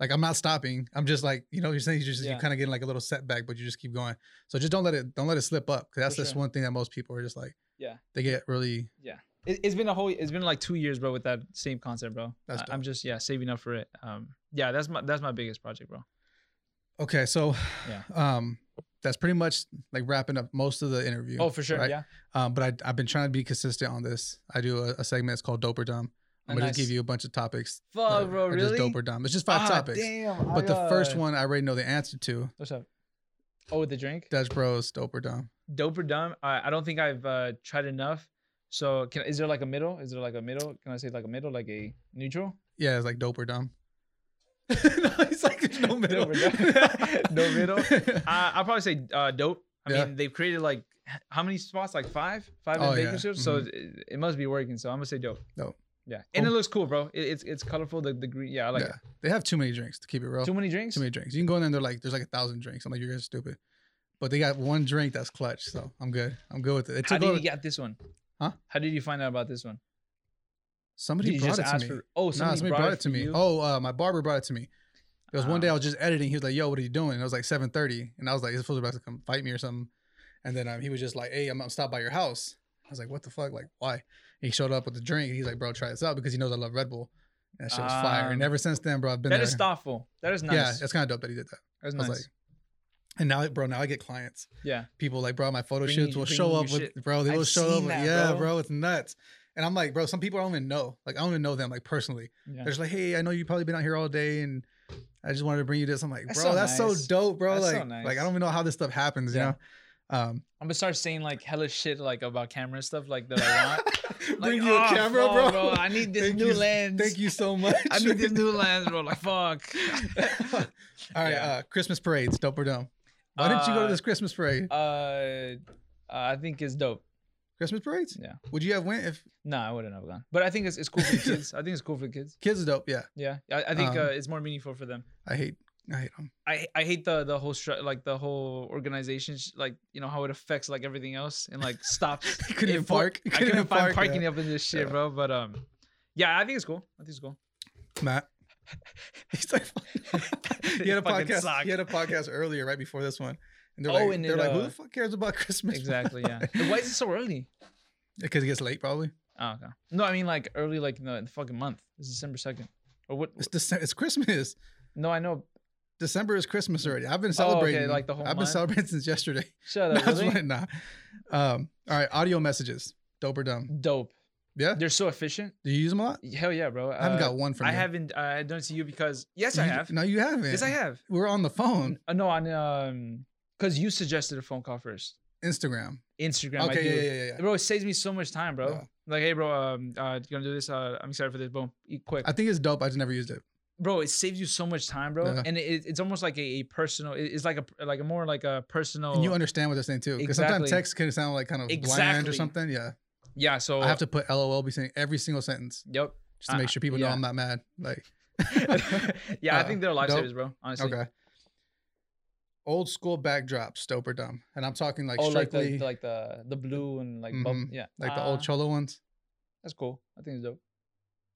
Speaker 2: Like I'm not stopping. I'm just like you know you're saying you just
Speaker 1: Yeah.
Speaker 2: you kind of getting like a little setback, but you just keep going. So just don't let it don't let it slip up because that's
Speaker 1: For
Speaker 2: just
Speaker 1: sure.
Speaker 2: one thing that most people are just like
Speaker 1: Yeah.
Speaker 2: they get really
Speaker 1: yeah it's been a whole it's been like two years bro with that same concept bro
Speaker 2: That's
Speaker 1: I, am just yeah saving up for it um yeah that's my that's my biggest project bro
Speaker 2: okay. So
Speaker 1: Yeah.
Speaker 2: um, that's pretty much like wrapping up most of the interview.
Speaker 1: oh for sure
Speaker 2: right?
Speaker 1: yeah
Speaker 2: Um, but I I've been trying to be consistent on this. I do a, a segment. It's called Dope or Dumb. I'm
Speaker 1: Oh,
Speaker 2: gonna just
Speaker 1: nice.
Speaker 2: give you a bunch of topics.
Speaker 1: fuck bro really
Speaker 2: Just dope or dumb. It's just five
Speaker 1: Ah,
Speaker 2: topics.
Speaker 1: damn
Speaker 2: But
Speaker 1: I,
Speaker 2: the first
Speaker 1: uh,
Speaker 2: one I already know the answer to.
Speaker 1: what's up oh with the drink
Speaker 2: Dutch Bros, dope or dumb.
Speaker 1: dope or dumb I, I don't think i've uh tried enough so can is there like a middle is there like a middle can i say like a middle like a neutral
Speaker 2: Yeah, it's like dope or dumb. no, it's like there's no middle.
Speaker 1: No middle? I, i'll probably say uh dope i
Speaker 2: Yeah.
Speaker 1: mean they've created like how many spots like five five
Speaker 2: Oh,
Speaker 1: in
Speaker 2: yeah.
Speaker 1: bakersfield so it, it must be working so i'm gonna say dope
Speaker 2: Dope.
Speaker 1: Yeah, and
Speaker 2: Oh.
Speaker 1: it looks cool, bro. It, it's it's colorful. The the green. Yeah, I like
Speaker 2: yeah, they have too many drinks to keep it real.
Speaker 1: Too many drinks.
Speaker 2: Too many drinks. You can go in there and they're like, there's like a thousand drinks. I'm like, you guys are stupid. But they got one drink that's clutch, so I'm good. I'm good with it. It
Speaker 1: How did you get this one?
Speaker 2: Huh?
Speaker 1: How did you find out about this one?
Speaker 2: Somebody brought it to me.
Speaker 1: for? Oh, somebody,
Speaker 2: somebody brought, it to me.
Speaker 1: you?
Speaker 2: Oh, uh, my barber brought it to me. It was one day
Speaker 1: Ah.
Speaker 2: I was just editing. He was like, "Yo, what are you doing?" And it was like 7:30, and I was like, "He's supposed to about to come fight me or something." And then um, he was just like, "Hey, I'm gonna stop by your house." I was like, "What the fuck? Like, why?" he showed up with the drink. He's like, "Bro, try this out," because he knows I love Red Bull. And that shit was fire. And
Speaker 1: Um,
Speaker 2: ever since then, bro, I've been
Speaker 1: That
Speaker 2: there.
Speaker 1: is thoughtful. That is nice.
Speaker 2: Yeah, it's kind of dope that he did that.
Speaker 1: That's
Speaker 2: I was
Speaker 1: nice.
Speaker 2: like, and now, bro, now I get clients.
Speaker 1: yeah.
Speaker 2: People like, bro, my photo
Speaker 1: Bring
Speaker 2: shoots will show up with,
Speaker 1: shit.
Speaker 2: bro. They
Speaker 1: I've
Speaker 2: will show up. With,
Speaker 1: that,
Speaker 2: yeah,
Speaker 1: bro.
Speaker 2: bro, it's nuts. And I'm like, bro, some people I don't even know. Like, I don't even know them, like personally.
Speaker 1: Yeah.
Speaker 2: They're just like, hey, I know you've probably been out here all day, and I just wanted to bring you this. I'm like,
Speaker 1: That's
Speaker 2: bro,
Speaker 1: so
Speaker 2: that's
Speaker 1: nice.
Speaker 2: so dope, bro.
Speaker 1: That's so
Speaker 2: like,
Speaker 1: nice.
Speaker 2: like I don't even know how this stuff happens,
Speaker 1: Yeah.
Speaker 2: you know. Um,
Speaker 1: I'm gonna start saying like hella shit like about camera stuff like that I want.
Speaker 2: bring
Speaker 1: Like,
Speaker 2: you a
Speaker 1: "Oh,
Speaker 2: camera,
Speaker 1: fuck,
Speaker 2: bro.
Speaker 1: I need this
Speaker 2: Thank
Speaker 1: new
Speaker 2: you-
Speaker 1: lens.
Speaker 2: Thank you so much.
Speaker 1: I need this new lens, bro. Like fuck.
Speaker 2: all right,
Speaker 1: Yeah.
Speaker 2: uh, Christmas parades, dope or dumb. Why didn't you go to
Speaker 1: Uh,
Speaker 2: this Christmas parade?
Speaker 1: Uh, I think it's dope.
Speaker 2: Christmas parades?
Speaker 1: Yeah.
Speaker 2: Would you have went if
Speaker 1: No, I wouldn't have gone. But I think it's, it's cool for the kids. I think it's cool for the kids.
Speaker 2: kids is dope? Yeah,
Speaker 1: Yeah, I, I think
Speaker 2: Um,
Speaker 1: uh, it's more meaningful for them.
Speaker 2: I hate, I hate them.
Speaker 1: I I hate the the whole stru- like the whole organization sh- like you know how it affects like everything else and like stops.
Speaker 2: couldn't even park.
Speaker 1: I
Speaker 2: Couldn't
Speaker 1: couldn't
Speaker 2: even
Speaker 1: find
Speaker 2: park,
Speaker 1: parking
Speaker 2: yeah.
Speaker 1: up in this shit,
Speaker 2: Yeah.
Speaker 1: bro. But um, yeah, I think it's cool. I think it's cool.
Speaker 2: Matt. He's like, he had a podcast.
Speaker 1: suck.
Speaker 2: He had a podcast earlier, right before this one, and they're
Speaker 1: Oh,
Speaker 2: like,
Speaker 1: and
Speaker 2: they're
Speaker 1: it,
Speaker 2: like, who
Speaker 1: uh,
Speaker 2: the fuck cares about Christmas?
Speaker 1: Exactly. Yeah. Why is it so early?
Speaker 2: Because it gets late, probably.
Speaker 1: Oh, okay. No, I mean like early, like in the, in the fucking month. It's December second. Or what?
Speaker 2: It's Dece- it's Christmas.
Speaker 1: No, I know.
Speaker 2: December is Christmas already. I've been
Speaker 1: Oh, okay, like the whole
Speaker 2: I've been
Speaker 1: month?
Speaker 2: celebrating since yesterday.
Speaker 1: Shut up.
Speaker 2: that's
Speaker 1: really?
Speaker 2: nah. Um, all right, audio messages, dope or dumb?
Speaker 1: Dope.
Speaker 2: Yeah.
Speaker 1: They're so efficient.
Speaker 2: Do you use them a lot?
Speaker 1: Hell yeah, bro.
Speaker 2: I haven't
Speaker 1: Uh,
Speaker 2: got one from
Speaker 1: I
Speaker 2: you.
Speaker 1: haven't. Uh, I don't see you because yes, I have.
Speaker 2: No, you haven't.
Speaker 1: Yes, I have.
Speaker 2: We're on the phone.
Speaker 1: Uh, no, on um, because you suggested a phone call first.
Speaker 2: Instagram.
Speaker 1: Instagram. I
Speaker 2: Okay, yeah, yeah, yeah, yeah.
Speaker 1: Bro, it saves me so much time, bro.
Speaker 2: Yeah.
Speaker 1: Like, hey, bro, um, uh, you gonna do this? Uh, I'm excited for this. Boom, eat quick,
Speaker 2: I think it's dope. I just never used it.
Speaker 1: bro. It saves you so much time, bro.
Speaker 2: Yeah.
Speaker 1: And it, it's almost like a, a personal. it- It's like a like a more like a personal.
Speaker 2: And you understand what they're saying too. Because sometimes text can sound like kind of bland or something. Yeah.
Speaker 1: yeah. So
Speaker 2: I have to put LOL be saying every single sentence
Speaker 1: Yep.
Speaker 2: just to make
Speaker 1: Uh,
Speaker 2: sure people know. I'm not mad. Like,
Speaker 1: yeah, I think they're lifesavers, bro. Honestly.
Speaker 2: okay. Old school backdrops, dope or dumb. And I'm talking like
Speaker 1: oh, like
Speaker 2: strictly
Speaker 1: the like the the blue and like bub-
Speaker 2: Mhm.
Speaker 1: yeah,
Speaker 2: like the
Speaker 1: Uh,
Speaker 2: old cholo ones.
Speaker 1: That's cool. I think it's dope.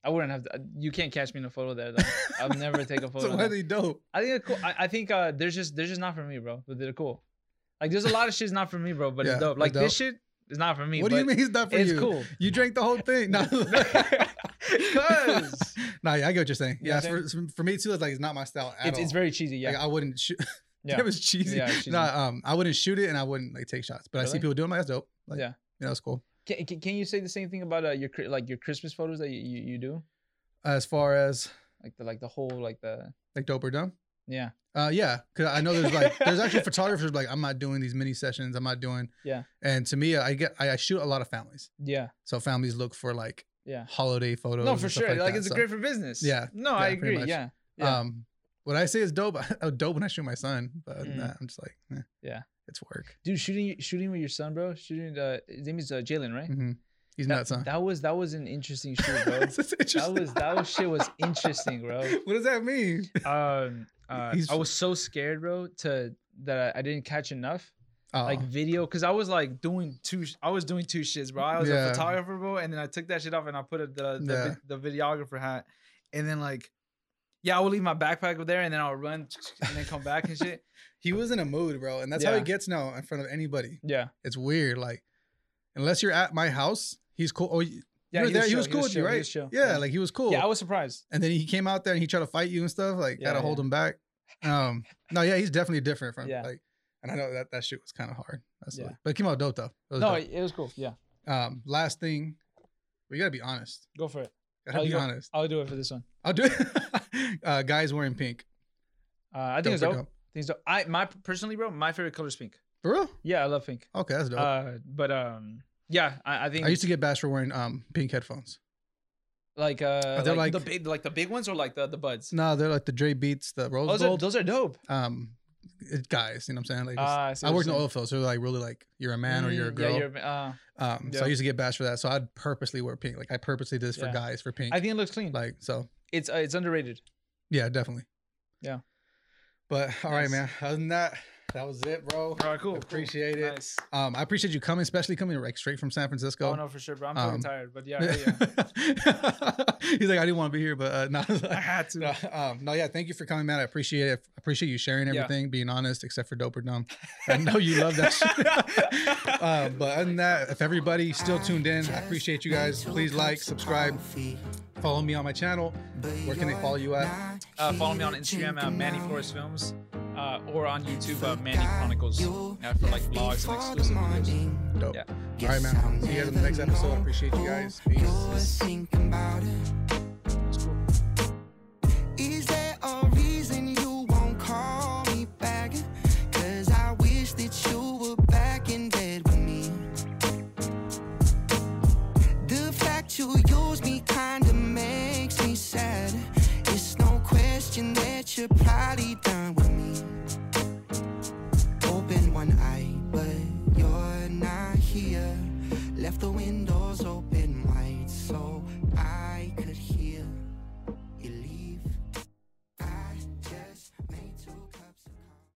Speaker 1: I wouldn't have. To, you can't catch me in a photo there though. I'll never take a photo.
Speaker 2: so why they dope?
Speaker 1: I think they're cool. I, I think uh, there's just there's just not for me, bro. But they're cool. Like there's a lot of shit's not for me, bro. But
Speaker 2: Yeah,
Speaker 1: it's dope. Like this shit is not for me.
Speaker 2: What do you mean it's not for me?
Speaker 1: It's
Speaker 2: you?
Speaker 1: cool.
Speaker 2: You drank the whole thing. No.
Speaker 1: Cause
Speaker 2: nah, yeah, I get what you're saying.
Speaker 1: You know
Speaker 2: Yeah,
Speaker 1: what
Speaker 2: for, for me too, it's like it's not my style at
Speaker 1: it's,
Speaker 2: all.
Speaker 1: it's very cheesy. Yeah.
Speaker 2: Like, I wouldn't shoot.
Speaker 1: Yeah.
Speaker 2: it was cheesy.
Speaker 1: Yeah, cheesy.
Speaker 2: Um, I wouldn't shoot it and I wouldn't like take shots. But I see people doing like that's dope. Like,
Speaker 1: Yeah.
Speaker 2: you know, it's cool.
Speaker 1: Can, can, can you say the same thing about uh, your like your Christmas photos that you, you, you do?
Speaker 2: As far as
Speaker 1: Like the like the whole like the
Speaker 2: like dope or dumb.
Speaker 1: yeah
Speaker 2: Uh, yeah, because I know there's like there's actually photographers like I'm not doing these mini sessions. I'm not doing.
Speaker 1: Yeah.
Speaker 2: And to me, I get I, I shoot a lot of families,
Speaker 1: yeah
Speaker 2: so families look for like
Speaker 1: yeah.
Speaker 2: holiday photos.
Speaker 1: No, for sure. Like,
Speaker 2: that,
Speaker 1: it's
Speaker 2: so,
Speaker 1: great for business.
Speaker 2: Yeah,
Speaker 1: No,
Speaker 2: yeah,
Speaker 1: I agree. Yeah. Yeah.
Speaker 2: Um, what I say is dope. dope when I shoot my son, but
Speaker 1: Mm.
Speaker 2: that, I'm just like, eh,
Speaker 1: Yeah.
Speaker 2: it's work.
Speaker 1: Dude, shooting shooting with your son, bro. Shooting. Uh, his name is uh, Jalen, right?
Speaker 2: hmm He's
Speaker 1: that,
Speaker 2: nuts, huh?
Speaker 1: that was that was an interesting shoot, bro.
Speaker 2: That's
Speaker 1: that was that was shit was interesting, bro.
Speaker 2: What does that mean?
Speaker 1: Um, uh, I was so scared, bro, to that I, I didn't catch enough
Speaker 2: Oh,
Speaker 1: like video because I was like doing two. I was doing two shits, bro. I was
Speaker 2: Yeah.
Speaker 1: a photographer, bro, and then I took that shit off and I put a, the the,
Speaker 2: Yeah.
Speaker 1: the videographer hat, and then like, yeah, I would leave my backpack over there, and then I'll run and then come back and shit.
Speaker 2: he was in a mood, bro, and that's how
Speaker 1: Yeah.
Speaker 2: he gets now in front of anybody.
Speaker 1: Yeah,
Speaker 2: It's weird, like unless you're at my house, he's cool. Oh, you
Speaker 1: yeah,
Speaker 2: were
Speaker 1: he
Speaker 2: there.
Speaker 1: was
Speaker 2: He was
Speaker 1: chill,
Speaker 2: cool with you,
Speaker 1: chill, he
Speaker 2: right?
Speaker 1: was chill.
Speaker 2: Yeah, like he was cool.
Speaker 1: yeah, I was surprised.
Speaker 2: and then he came out there and he tried to fight you and stuff. Like,
Speaker 1: Yeah,
Speaker 2: gotta hold
Speaker 1: yeah.
Speaker 2: him back. Um, no, yeah, he's definitely different from
Speaker 1: Yeah.
Speaker 2: like, and I know that that shit was kind of hard. That's
Speaker 1: Yeah.
Speaker 2: but it came out dope though. It was
Speaker 1: No,
Speaker 2: dope.
Speaker 1: it, it was cool. Yeah,
Speaker 2: Um, last thing, we gotta be honest.
Speaker 1: go for it.
Speaker 2: Gotta
Speaker 1: I'll
Speaker 2: be honest.
Speaker 1: I'll do it for this one.
Speaker 2: I'll do it. uh, guys wearing pink.
Speaker 1: Uh, I think it's
Speaker 2: or
Speaker 1: dope. I think dope. I my personally, bro, my favorite color is pink.
Speaker 2: For real?
Speaker 1: Yeah, I love pink.
Speaker 2: Okay, that's dope.
Speaker 1: Uh, but um, yeah, I, I think
Speaker 2: I used to get bashed for wearing um pink headphones.
Speaker 1: like uh,
Speaker 2: they're
Speaker 1: like, the
Speaker 2: like-
Speaker 1: big, like the big ones or like the the buds.
Speaker 2: No, they're like the Dre Beats, the rose
Speaker 1: those are those are dope.
Speaker 2: um, guys. You know what I'm saying? Like,
Speaker 1: Ah, I
Speaker 2: I, worked in oil field, so like really like you're a man or you're a
Speaker 1: Mm,
Speaker 2: girl.
Speaker 1: Yeah, you're, uh,
Speaker 2: um, so. I used to get bashed for that. So I'd purposely wear pink. Like I purposely did this for guys for pink.
Speaker 1: I think it looks clean.
Speaker 2: like so,
Speaker 1: it's uh, it's underrated.
Speaker 2: yeah, definitely.
Speaker 1: Yeah.
Speaker 2: But all right,
Speaker 1: Nice.
Speaker 2: man. Other than that, that was it, bro.
Speaker 1: All right, cool. cool.
Speaker 2: Appreciate it.
Speaker 1: Nice.
Speaker 2: Um, I appreciate you coming, especially coming like straight from San Francisco.
Speaker 1: Oh no, for sure, bro. I'm fucking
Speaker 2: Um,
Speaker 1: tired, but yeah, yeah.
Speaker 2: He's like, I didn't want to be here, but uh, no,
Speaker 1: I had to.
Speaker 2: no, um, no, yeah. Thank you for coming, man. I appreciate it. I appreciate you sharing
Speaker 1: Yeah.
Speaker 2: everything, being honest, except for dope or dumb. I know you love that shit. um, but other than that, if everybody still tuned in, I appreciate you guys. Please like, subscribe, follow me on my channel. Where can they follow you at?
Speaker 1: Uh, follow me on Instagram at Manny Flores Films, uh, or on YouTube uh, Manny Chronicles uh, for like vlogs and exclusive videos.
Speaker 2: Dope.
Speaker 1: Yeah.
Speaker 2: All right, man. See you guys in the next episode. Appreciate you guys. Peace.